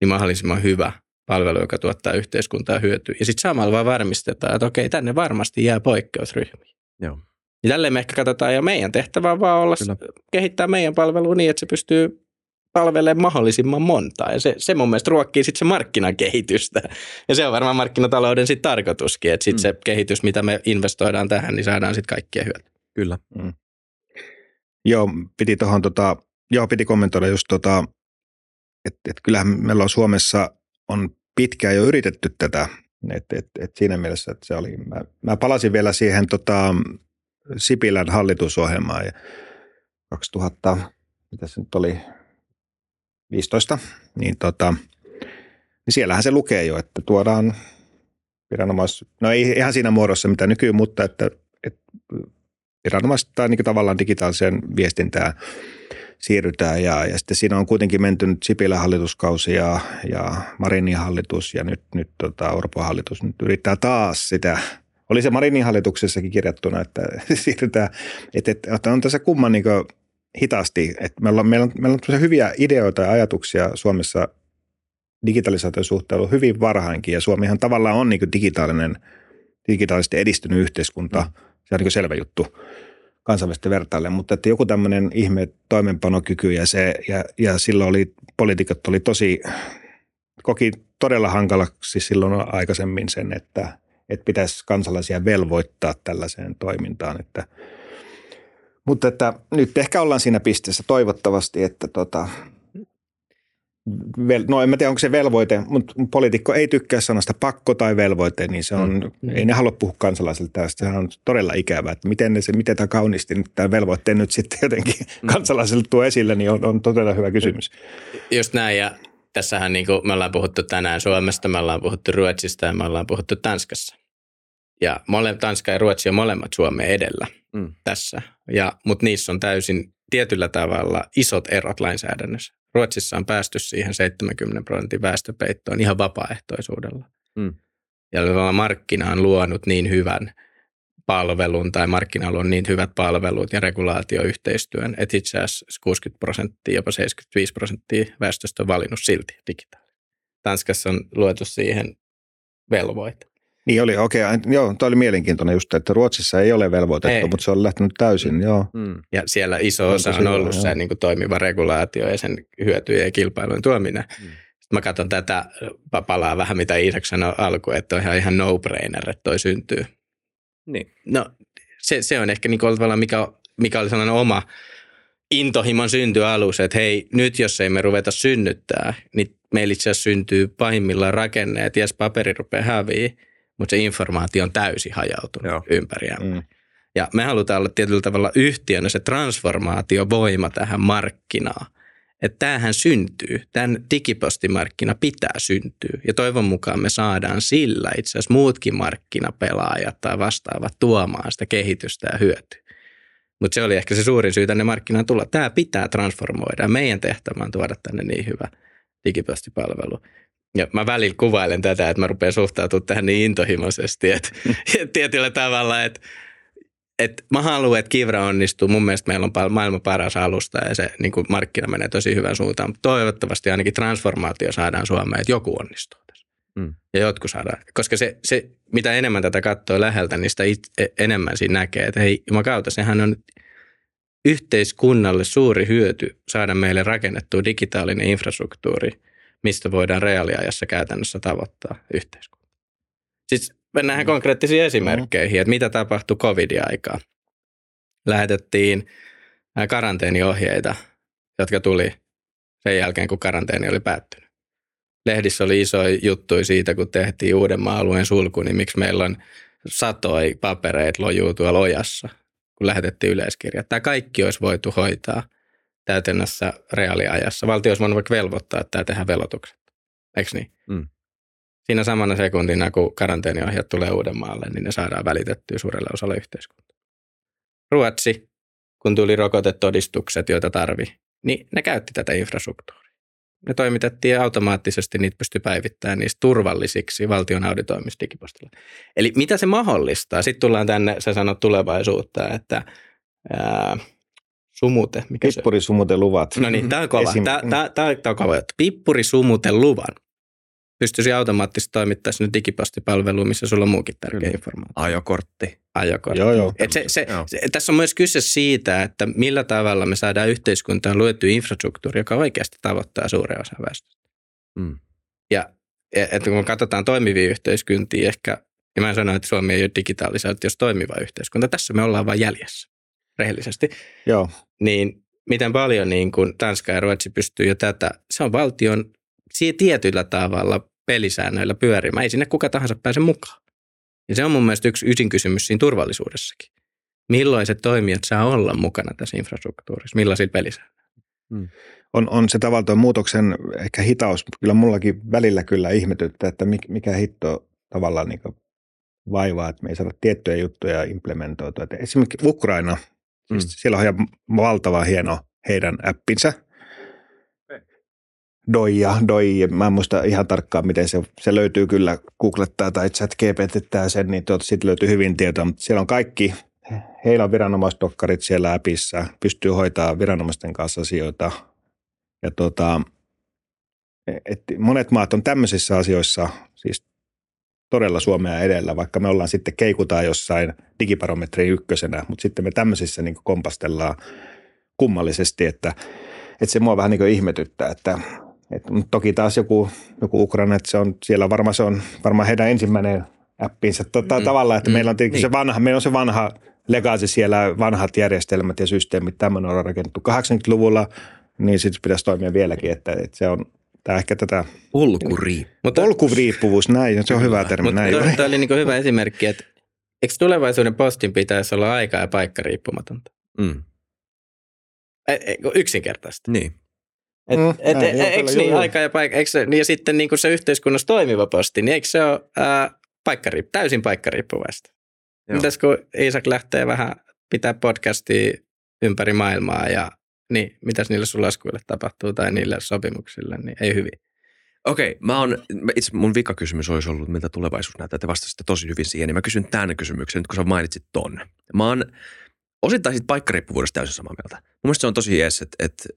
niin mahdollisimman hyvä palvelu, joka tuottaa yhteiskuntaa hyötyä. Ja sitten samalla vaan varmistetaan, että okei, tänne varmasti jää poikkeusryhmiä. Joo. Ja tälleen me ehkä katsotaan, ja meidän tehtävä on vaan olla, Kyllä. kehittää meidän palvelua niin, että se pystyy palvelee mahdollisimman montaa. Ja se, se mun mielestä ruokkii sitten se markkinakehitystä. Ja se on varmaan markkinatalouden sitten tarkoituskin, että sitten mm. se kehitys, mitä me investoidaan tähän, niin saadaan sitten kaikkia hyötyä. Kyllä. Mm. Joo, piti tuohon tota, joo, piti kommentoida just tota, että et kyllähän meillä on Suomessa on pitkään jo yritetty tätä, että et, et siinä mielessä, että se oli, mä, mä palasin vielä siihen tota, Sipilän hallitusohjelmaan ja 2000, mitä se nyt oli, 15, niin, tota, niin siellähän se lukee jo, että tuodaan viranomais, no ei ihan siinä muodossa mitä nykyään, mutta että, että viranomaiset tai niin tavallaan digitaaliseen viestintään siirrytään. Ja, ja sitten siinä on kuitenkin menty nyt Sipilän hallituskausi ja, ja Marinin hallitus ja nyt, nyt tota Orpon hallitus nyt yrittää taas sitä. Oli se Marinin hallituksessakin kirjattuna, että siirrytään, että, että on tässä kumman niin hitaasti. Että meillä, on, meillä, on, meillä on hyviä ideoita ja ajatuksia Suomessa digitalisaation suhteen ollut hyvin varhainkin ja Suomihan tavallaan on niin digitaalinen, digitaalisesti edistynyt yhteiskunta. Mm. Se on niin selvä juttu kansainvälisesti vertaille, mutta että joku tämmöinen ihme toimenpanokyky ja, se, ja, ja silloin oli, poliitikot oli tosi, koki todella hankalaksi silloin aikaisemmin sen, että, että pitäisi kansalaisia velvoittaa tällaiseen toimintaan, että – mutta että nyt ehkä ollaan siinä pisteessä toivottavasti, että tota, vel, no en mä tiedä onko se velvoite, mutta poliitikko ei tykkää sanasta pakko tai velvoite, niin se on, mm. ei ne halua puhua kansalaisille tästä. Se on todella ikävää, että miten, ne, se, miten tämä kauniisti nyt tämä velvoitteen nyt sitten jotenkin mm. kansalaisille tuo esille, niin on, on todella hyvä kysymys. Just näin ja tässähän niin kuin me ollaan puhuttu tänään Suomesta, me ollaan puhuttu Ruotsista ja me ollaan puhuttu Tanskassa. Ja mole, Tanska ja Ruotsi on molemmat Suomen edellä mm. tässä, ja, mutta niissä on täysin tietyllä tavalla isot erot lainsäädännössä. Ruotsissa on päästy siihen 70 prosentin väestöpeittoon ihan vapaaehtoisuudella. Mm. Ja markkina on luonut niin hyvän palvelun tai markkina on niin hyvät palvelut ja regulaatioyhteistyön, että itse asiassa 60 prosenttia, jopa 75 prosenttia väestöstä on valinnut silti digitaali. Tanskassa on luotu siihen velvoite. Niin oli, okei. Okay. Joo, tuo oli mielenkiintoinen just, että Ruotsissa ei ole velvoitettu, ei. mutta se on lähtenyt täysin, mm. joo. Mm. Ja siellä iso osa on ollut se niin kuin toimiva regulaatio ja sen hyötyjen ja kilpailun tuominen. Mm. Sitten mä katson tätä, palaa vähän mitä Iisak sanoi alkuun, että on ihan, ihan no-brainer, että toi syntyy. Niin. No Se, se on ehkä niin kuin tavallaan, mikä, mikä oli sellainen oma intohimon syntyalus, että hei, nyt jos ei me ruveta synnyttää, niin meillä itse asiassa syntyy pahimmillaan rakenne, että jes, paperi rupeaa häviä, mutta se informaatio on täysin hajautunut Joo. ympäriämme. Mm. Ja me halutaan olla tietyllä tavalla yhtiönä se transformaatiovoima tähän markkinaan. Että tämähän syntyy, tämän digipostimarkkina pitää syntyä. Ja toivon mukaan me saadaan sillä itse asiassa muutkin markkinapelaajat tai vastaavat tuomaan sitä kehitystä ja hyötyä. Mutta se oli ehkä se suurin syy tänne markkinaan tulla. Tämä pitää transformoida meidän tehtävä on tuoda tänne niin hyvä digipostipalvelu. Ja mä välillä kuvailen tätä, että mä rupean suhtautumaan tähän niin intohimoisesti, että tietyllä tavalla, että että mä haluan, että Kivra onnistuu. Mun mielestä meillä on maailman paras alusta ja se niin kuin markkina menee tosi hyvän suuntaan. Mutta toivottavasti ainakin transformaatio saadaan Suomeen, että joku onnistuu tässä. Mm. Ja jotkut saadaan. Koska se, se, mitä enemmän tätä katsoo läheltä, niin sitä it, e- enemmän siinä näkee, että hei, kautta, sehän on yhteiskunnalle suuri hyöty saada meille rakennettua digitaalinen infrastruktuuri, mistä voidaan reaaliajassa käytännössä tavoittaa yhteiskunta. Siis mennään Mm. konkreettisiin esimerkkeihin, että mitä tapahtui covidin-aikaa. Lähetettiin ää, karanteeniohjeita, jotka tuli sen jälkeen, kun karanteeni oli päättynyt. Lehdissä oli iso juttu siitä, kun tehtiin Uudenmaan alueen sulku, niin miksi meillä on satoi papereita lojuu tuolla ojassa, kun lähetettiin yleiskirjat. Tämä kaikki olisi voitu hoitaa täytännössä reaaliajassa. Valtio olisi voinut vaikka velvoittaa, että tämä tehdään velotukset. Eikö niin? Mm. Siinä samana sekuntina, kun karanteeniohjat tulee Uudenmaalle, niin ne saadaan välitettyä suurelle osalle yhteiskuntaa. Ruotsi, kun tuli rokotetodistukset, joita tarvi, niin ne käytti tätä infrastruktuuria. Ne toimitettiin automaattisesti, niitä pystyi päivittämään niistä turvallisiksi valtion auditoimista digipostilla. Eli mitä se mahdollistaa? Sitten tullaan tänne, sä sanot tulevaisuutta, että ää, sumute, mikä se Pippurisumuteluvat. No niin, tämä on kova. Esim- Tämä, tämä, tämä, tämä on kova juttu. Pippuri sumuten luvan. Pystyisi automaattisesti toimittaa sinne digipostipalveluun, missä sulla on muukin tärkeä Kyllä. informaatio. Ajokortti. Ajokortti. Joo, joo. Et se, se, Joo. se, tässä on myös kyse siitä, että millä tavalla me saadaan yhteiskuntaan luettu infrastruktuuri, joka oikeasti tavoittaa suuren osan väestöstä. Mm. Ja että kun katsotaan toimivia yhteiskuntia, ehkä, ja mä en sano, että Suomi ei ole digitaalisesti, jos toimiva yhteiskunta. Tässä me ollaan vain jäljessä, rehellisesti Joo. Niin miten paljon niin kuin Tanska ja Ruotsi pystyy jo tätä, se on valtion tietyllä tavalla pelisäännöillä pyörimään. Ei sinne kuka tahansa pääse mukaan. Ja se on mun mielestä yksi ydinkysymys siinä turvallisuudessakin. Millaiset toimijat saa olla mukana tässä infrastruktuurissa? Millaisilla pelisäännöillä? On, on se tavallaan muutoksen ehkä hitaus. Kyllä mullakin välillä kyllä ihmetyttää, että mik- mikä hitto tavallaan niin vaivaa, että me ei saada tiettyjä juttuja implementoitua. Esimerkiksi Ukraina, Mm. siellä on ihan valtava hieno heidän appinsa. Doija, Doi, mä en muista ihan tarkkaan, miten se, se löytyy kyllä, googlettaa tai chat GPTttää sen, niin tuota, siitä löytyy hyvin tietoa, mutta siellä on kaikki, heillä on viranomaisdokkarit siellä appissa, pystyy hoitaa viranomaisten kanssa asioita. Ja tuota, et monet maat on tämmöisissä asioissa siis todella Suomea edellä, vaikka me ollaan sitten keikutaan jossain digibarometrin ykkösenä, mutta sitten me tämmöisissä niin kompastellaan kummallisesti, että, että se mua vähän niin ihmetyttää, että, että mutta toki taas joku, joku Ukraina, että se on, siellä varmaan se on varmaan heidän ensimmäinen appinsa tota, Mm. mm. tavallaan, että Mm. meillä on tietenkin Niin. se vanha, meillä on se vanha legacy siellä, vanhat järjestelmät ja systeemit, tämmöinen on rakennettu 80-luvulla, niin sitten pitäisi toimia vieläkin, että, että se on tämä ehkä tätä Ulkuri. Mutta polkuriippuvuus, näin, se on hyvä termi, Mutta näin. toi oli niin hyvä esimerkki, että eikö tulevaisuuden postin pitäisi olla aika ja paikka riippumatonta? Mm. E- e- yksinkertaisesti. Niin. Et, Mm, et, näin, joo, eikö niin, aika ja paikka, eikö niin ja sitten niin kuin se yhteiskunnassa toimiva posti, niin eikö se ole ää, paikkariip, täysin paikkariippuvaista? Mitäs kun Iisak lähtee vähän pitää podcastia ympäri maailmaa ja niin mitäs niille sun laskuille tapahtuu tai niille sopimuksille, niin ei hyvin. Okei, mä mä- itse mun vikakysymys olisi ollut, miltä tulevaisuus näyttää. Te vastasitte tosi hyvin siihen, niin mä kysyn tämän kysymyksen, nyt kun sä mainitsit ton. Mä oon osittain siitä paikkariippuvuudesta täysin samaa mieltä. Mun mielestä se on tosi jees, että, että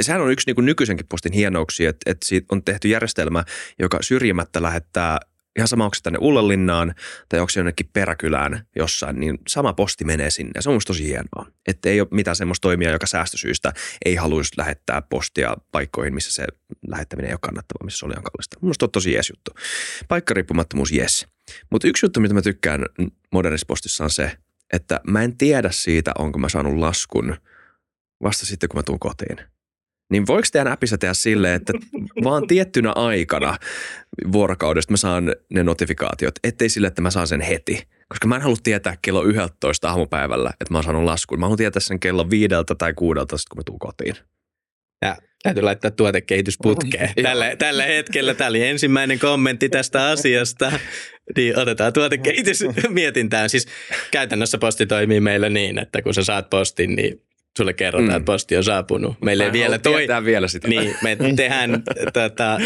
sehän on yksi niin kuin nykyisenkin postin hienouksia, että, että siitä on tehty järjestelmä, joka syrjimättä lähettää ihan sama, onko se tänne Ullanlinnaan tai onko se jonnekin peräkylään jossain, niin sama posti menee sinne. Se on musta tosi hienoa. Että ei ole mitään semmoista toimia, joka säästösyistä ei haluaisi lähettää postia paikkoihin, missä se lähettäminen ei ole kannattavaa, missä se on liian kallista. Musta on tosi jees juttu. Paikkariippumattomuus, yes. Mutta yksi juttu, mitä mä tykkään modernissa postissa on se, että mä en tiedä siitä, onko mä saanut laskun vasta sitten, kun mä tuun kotiin. Niin voiko teidän appissa tehdä silleen, että vaan tiettynä aikana vuorokaudesta mä saan ne notifikaatiot, ettei sille, että mä saan sen heti. Koska mä en halua tietää kello 11 aamupäivällä, että mä oon saanut laskun. Mä haluan tietää sen kello viideltä tai kuudelta, sit kun mä tuun kotiin. Ja täytyy laittaa tuotekehitysputkeen. Tällä, tällä hetkellä tämä oli ensimmäinen kommentti tästä asiasta. Niin otetaan tuotekehitys mietintään. Siis käytännössä posti toimii meillä niin, että kun sä saat postin, niin sulle kerrotaan, mm. että posti on saapunut. Meille Mä vielä toi... vielä sitä. Niin, me tehdään tätä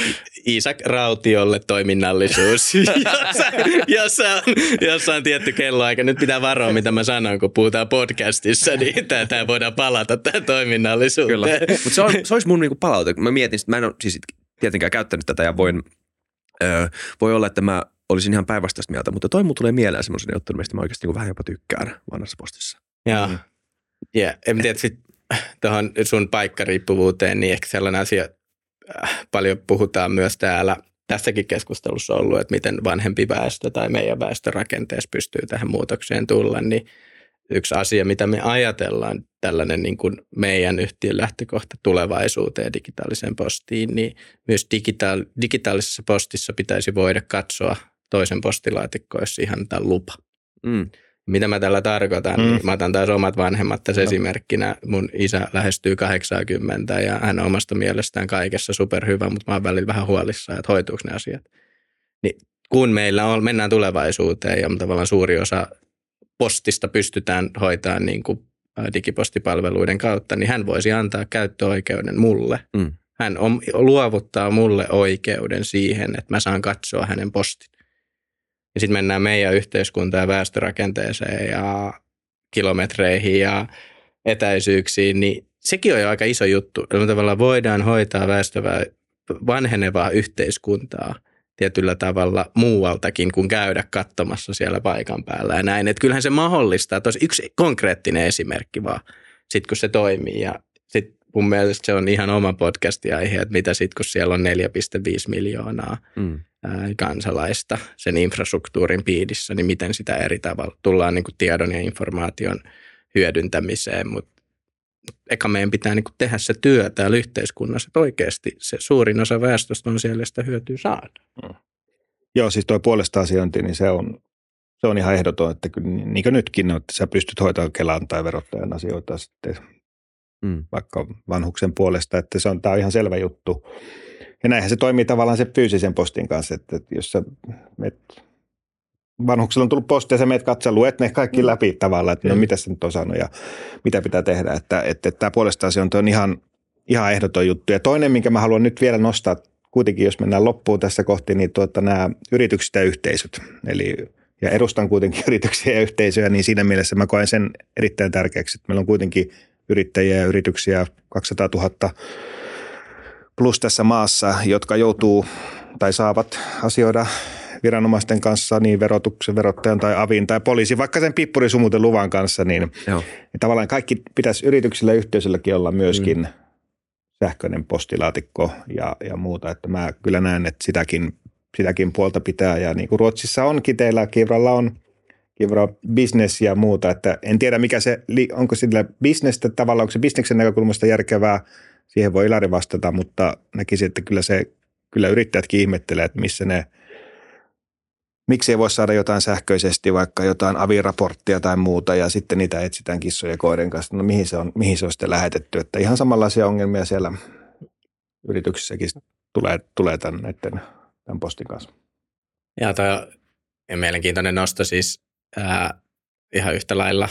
Isak Rautiolle toiminnallisuus, jossa, jossa, on, jossa on tietty kelloaika. Nyt pitää varoa, mitä mä sanon, kun puhutaan podcastissa, niin tämä voidaan palata tähän toiminnallisuuteen. Kyllä. Mutta se, on, se olisi mun niinku palaute. Mä mietin, että mä en ole siis tietenkään käyttänyt tätä ja voin, öö, voi olla, että mä olisin ihan päinvastaista mieltä, mutta toi mun tulee mieleen semmoisen jutun, mistä mä oikeasti niinku vähän jopa tykkään vanhassa postissa. Joo. Mm. Ja en tiedä, sit tuohon sun paikkariippuvuuteen, niin ehkä sellainen asia, äh, paljon puhutaan myös täällä tässäkin keskustelussa ollut, että miten vanhempi väestö tai meidän väestörakenteessa pystyy tähän muutokseen tulla, niin yksi asia, mitä me ajatellaan, tällainen niin kuin meidän yhtiön lähtökohta tulevaisuuteen digitaaliseen postiin, niin myös digitaal- digitaalisessa postissa pitäisi voida katsoa toisen postilaatikkoon, jos ihan tämän lupa. Mm. Mitä mä tällä tarkoitan, mm. niin mä otan taas omat vanhemmat tässä No. esimerkkinä. Mun isä lähestyy 80 ja hän on omasta mielestään kaikessa superhyvä, mutta mä oon välillä vähän huolissaan, että hoituuko ne asiat. Niin kun meillä on, mennään tulevaisuuteen ja tavallaan suuri osa postista pystytään hoitamaan niin kuin digipostipalveluiden kautta, niin hän voisi antaa käyttöoikeuden mulle. Mm. Hän on, luovuttaa mulle oikeuden siihen, että mä saan katsoa hänen postin. Ja sitten mennään meidän yhteiskuntaan ja väestörakenteeseen ja kilometreihin ja etäisyyksiin, niin sekin on jo aika iso juttu. Eli me tavallaan voidaan hoitaa väestöä vanhenevaa yhteiskuntaa tietyllä tavalla muualtakin kuin käydä katsomassa siellä paikan päällä ja näin. Että kyllähän se mahdollistaa. Tosi yksi konkreettinen esimerkki vaan, sit kun se toimii. Ja mun mielestä se on ihan oma podcast-aihe, että mitä sitten kun siellä on 4,5 miljoonaa Mm. ää, kansalaista sen infrastruktuurin piirissä, niin miten sitä eri tavalla tullaan niin kuin tiedon ja informaation hyödyntämiseen, mutta eka meidän pitää niin kuin tehdä se työ täällä yhteiskunnassa, että oikeasti se suurin osa väestöstä on siellä sitä hyötyä saada. Joo, siis tuo puolesta asiointi, niin se on, se on ihan ehdoton, että kyllä, niin kuin nytkin, että sä pystyt hoitamaan Kelan tai verottajan asioita sitten Mm. vaikka vanhuksen puolesta, että se on, tämä on ihan selvä juttu. Ja näinhän se toimii tavallaan se fyysisen postin kanssa, että, että jos sä met, vanhuksella on tullut posti ja sä meet katsomaan, luet ne kaikki läpi tavallaan, että no mitä sä nyt on saanut ja mitä pitää tehdä, että, että, että tämä puolesta asiointi on ihan, ihan ehdoton juttu. Ja toinen, minkä mä haluan nyt vielä nostaa, kuitenkin jos mennään loppuun tässä kohti, niin tuota, nämä yritykset ja yhteisöt. Eli, ja edustan kuitenkin yrityksiä ja yhteisöjä, niin siinä mielessä mä koen sen erittäin tärkeäksi, että meillä on kuitenkin yrittäjiä ja yrityksiä 200 000 plus tässä maassa, jotka joutuu tai saavat asioida viranomaisten kanssa, niin verotuksen, verottajan tai avin tai poliisi, vaikka sen pippurisumuten luvan kanssa, niin Joo. ja tavallaan kaikki pitäisi yrityksillä ja yhteisölläkin olla myöskin mm. sähköinen postilaatikko ja, ja muuta. Että mä kyllä näen, että sitäkin, sitäkin puolta pitää. Ja niin kuin Ruotsissa onkin teillä, Kivralla on Kivra business ja muuta. Että en tiedä, mikä se, onko sillä bisnestä tavallaan, onko se bisneksen näkökulmasta järkevää. Siihen voi Ilari vastata, mutta näkisin, että kyllä, se, kyllä yrittäjätkin ihmettelee, että missä ne – miksi ei voi saada jotain sähköisesti, vaikka jotain aviraporttia tai muuta, ja sitten niitä etsitään kissojen ja koiden kanssa. No mihin se on, mihin se on sitten lähetetty. Että ihan samanlaisia ongelmia siellä yrityksissäkin tulee, tulee tämän, tämän postin kanssa. Ja on mielenkiintoinen nosto siis ää, ihan yhtä lailla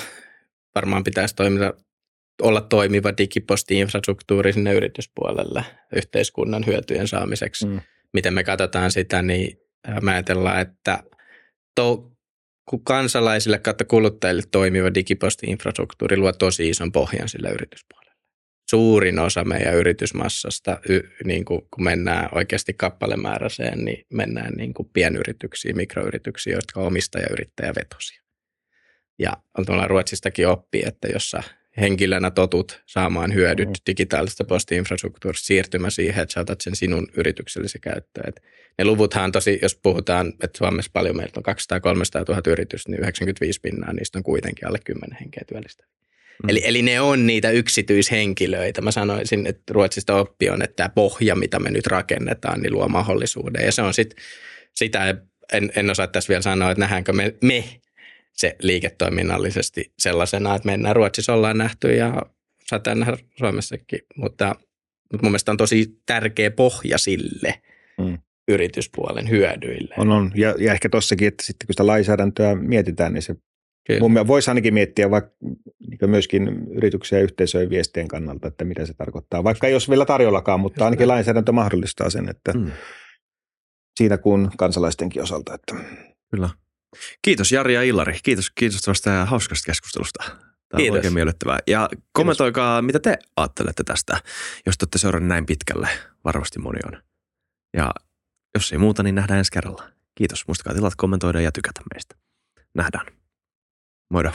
varmaan pitäisi toimia, olla toimiva digiposti-infrastruktuuri sinne yrityspuolelle yhteiskunnan hyötyjen saamiseksi. Mm. Miten me katsotaan sitä, niin me ajatellaan, että to, kun kansalaisille kautta kuluttajille toimiva digiposti-infrastruktuuri luo tosi ison pohjan sille yrityspuolelle. Suurin osa meidän yritysmassasta, y, niin kuin, kun mennään oikeasti kappalemääräiseen, niin mennään niin kuin pienyrityksiin, mikroyrityksiin, jotka on omistajayrittäjävetosia. Ja tuolla Ruotsistakin oppii, että jos sä henkilönä totut saamaan hyödyt Mm. digitaalisesta postiinfrastruktuurista siirtymä siihen, että sä otat sen sinun yrityksellesi käyttöön. Et ne luvuthan tosi, jos puhutaan, että Suomessa paljon meillä on 200-300 000 yritystä, niin 95 pinnaa niistä on kuitenkin alle 10 henkeä työllistä. Mm. Eli, eli ne on niitä yksityishenkilöitä. Mä sanoisin, että Ruotsista oppi on, että tämä pohja, mitä me nyt rakennetaan, niin luo mahdollisuuden. Ja se on sit, sitä, en, en osaa tässä vielä sanoa, että nähdäänkö me, me se liiketoiminnallisesti sellaisena, että mennään Ruotsissa ollaan nähty ja saattaa nähdä Suomessakin, mutta, mutta mun mielestä on tosi tärkeä pohja sille Mm. yrityspuolen hyödyille. On, on. Ja, ja ehkä tossakin, että sitten kun sitä lainsäädäntöä mietitään, niin se Kyllä. mun mielestä voisi ainakin miettiä vaikka niin myöskin yrityksiä ja yhteisöjen viestien kannalta, että mitä se tarkoittaa. Vaikka ei olisi vielä tarjollakaan, mutta ainakin lainsäädäntö mahdollistaa sen, että Mm. siinä kuin kansalaistenkin osalta. Että Kyllä. Kiitos Jari ja Illari. Kiitos, kiitos tästä hauskasta keskustelusta. Tämä on Kiitos. oikein miellyttävää. Ja kommentoikaa, mitä te ajattelette tästä, jos te olette seuranneet näin pitkälle. Varmasti moni on. Ja jos ei muuta, niin nähdään ensi kerralla. Kiitos. Muistakaa tilata, kommentoida ja tykätä meistä. Nähdään. Moro.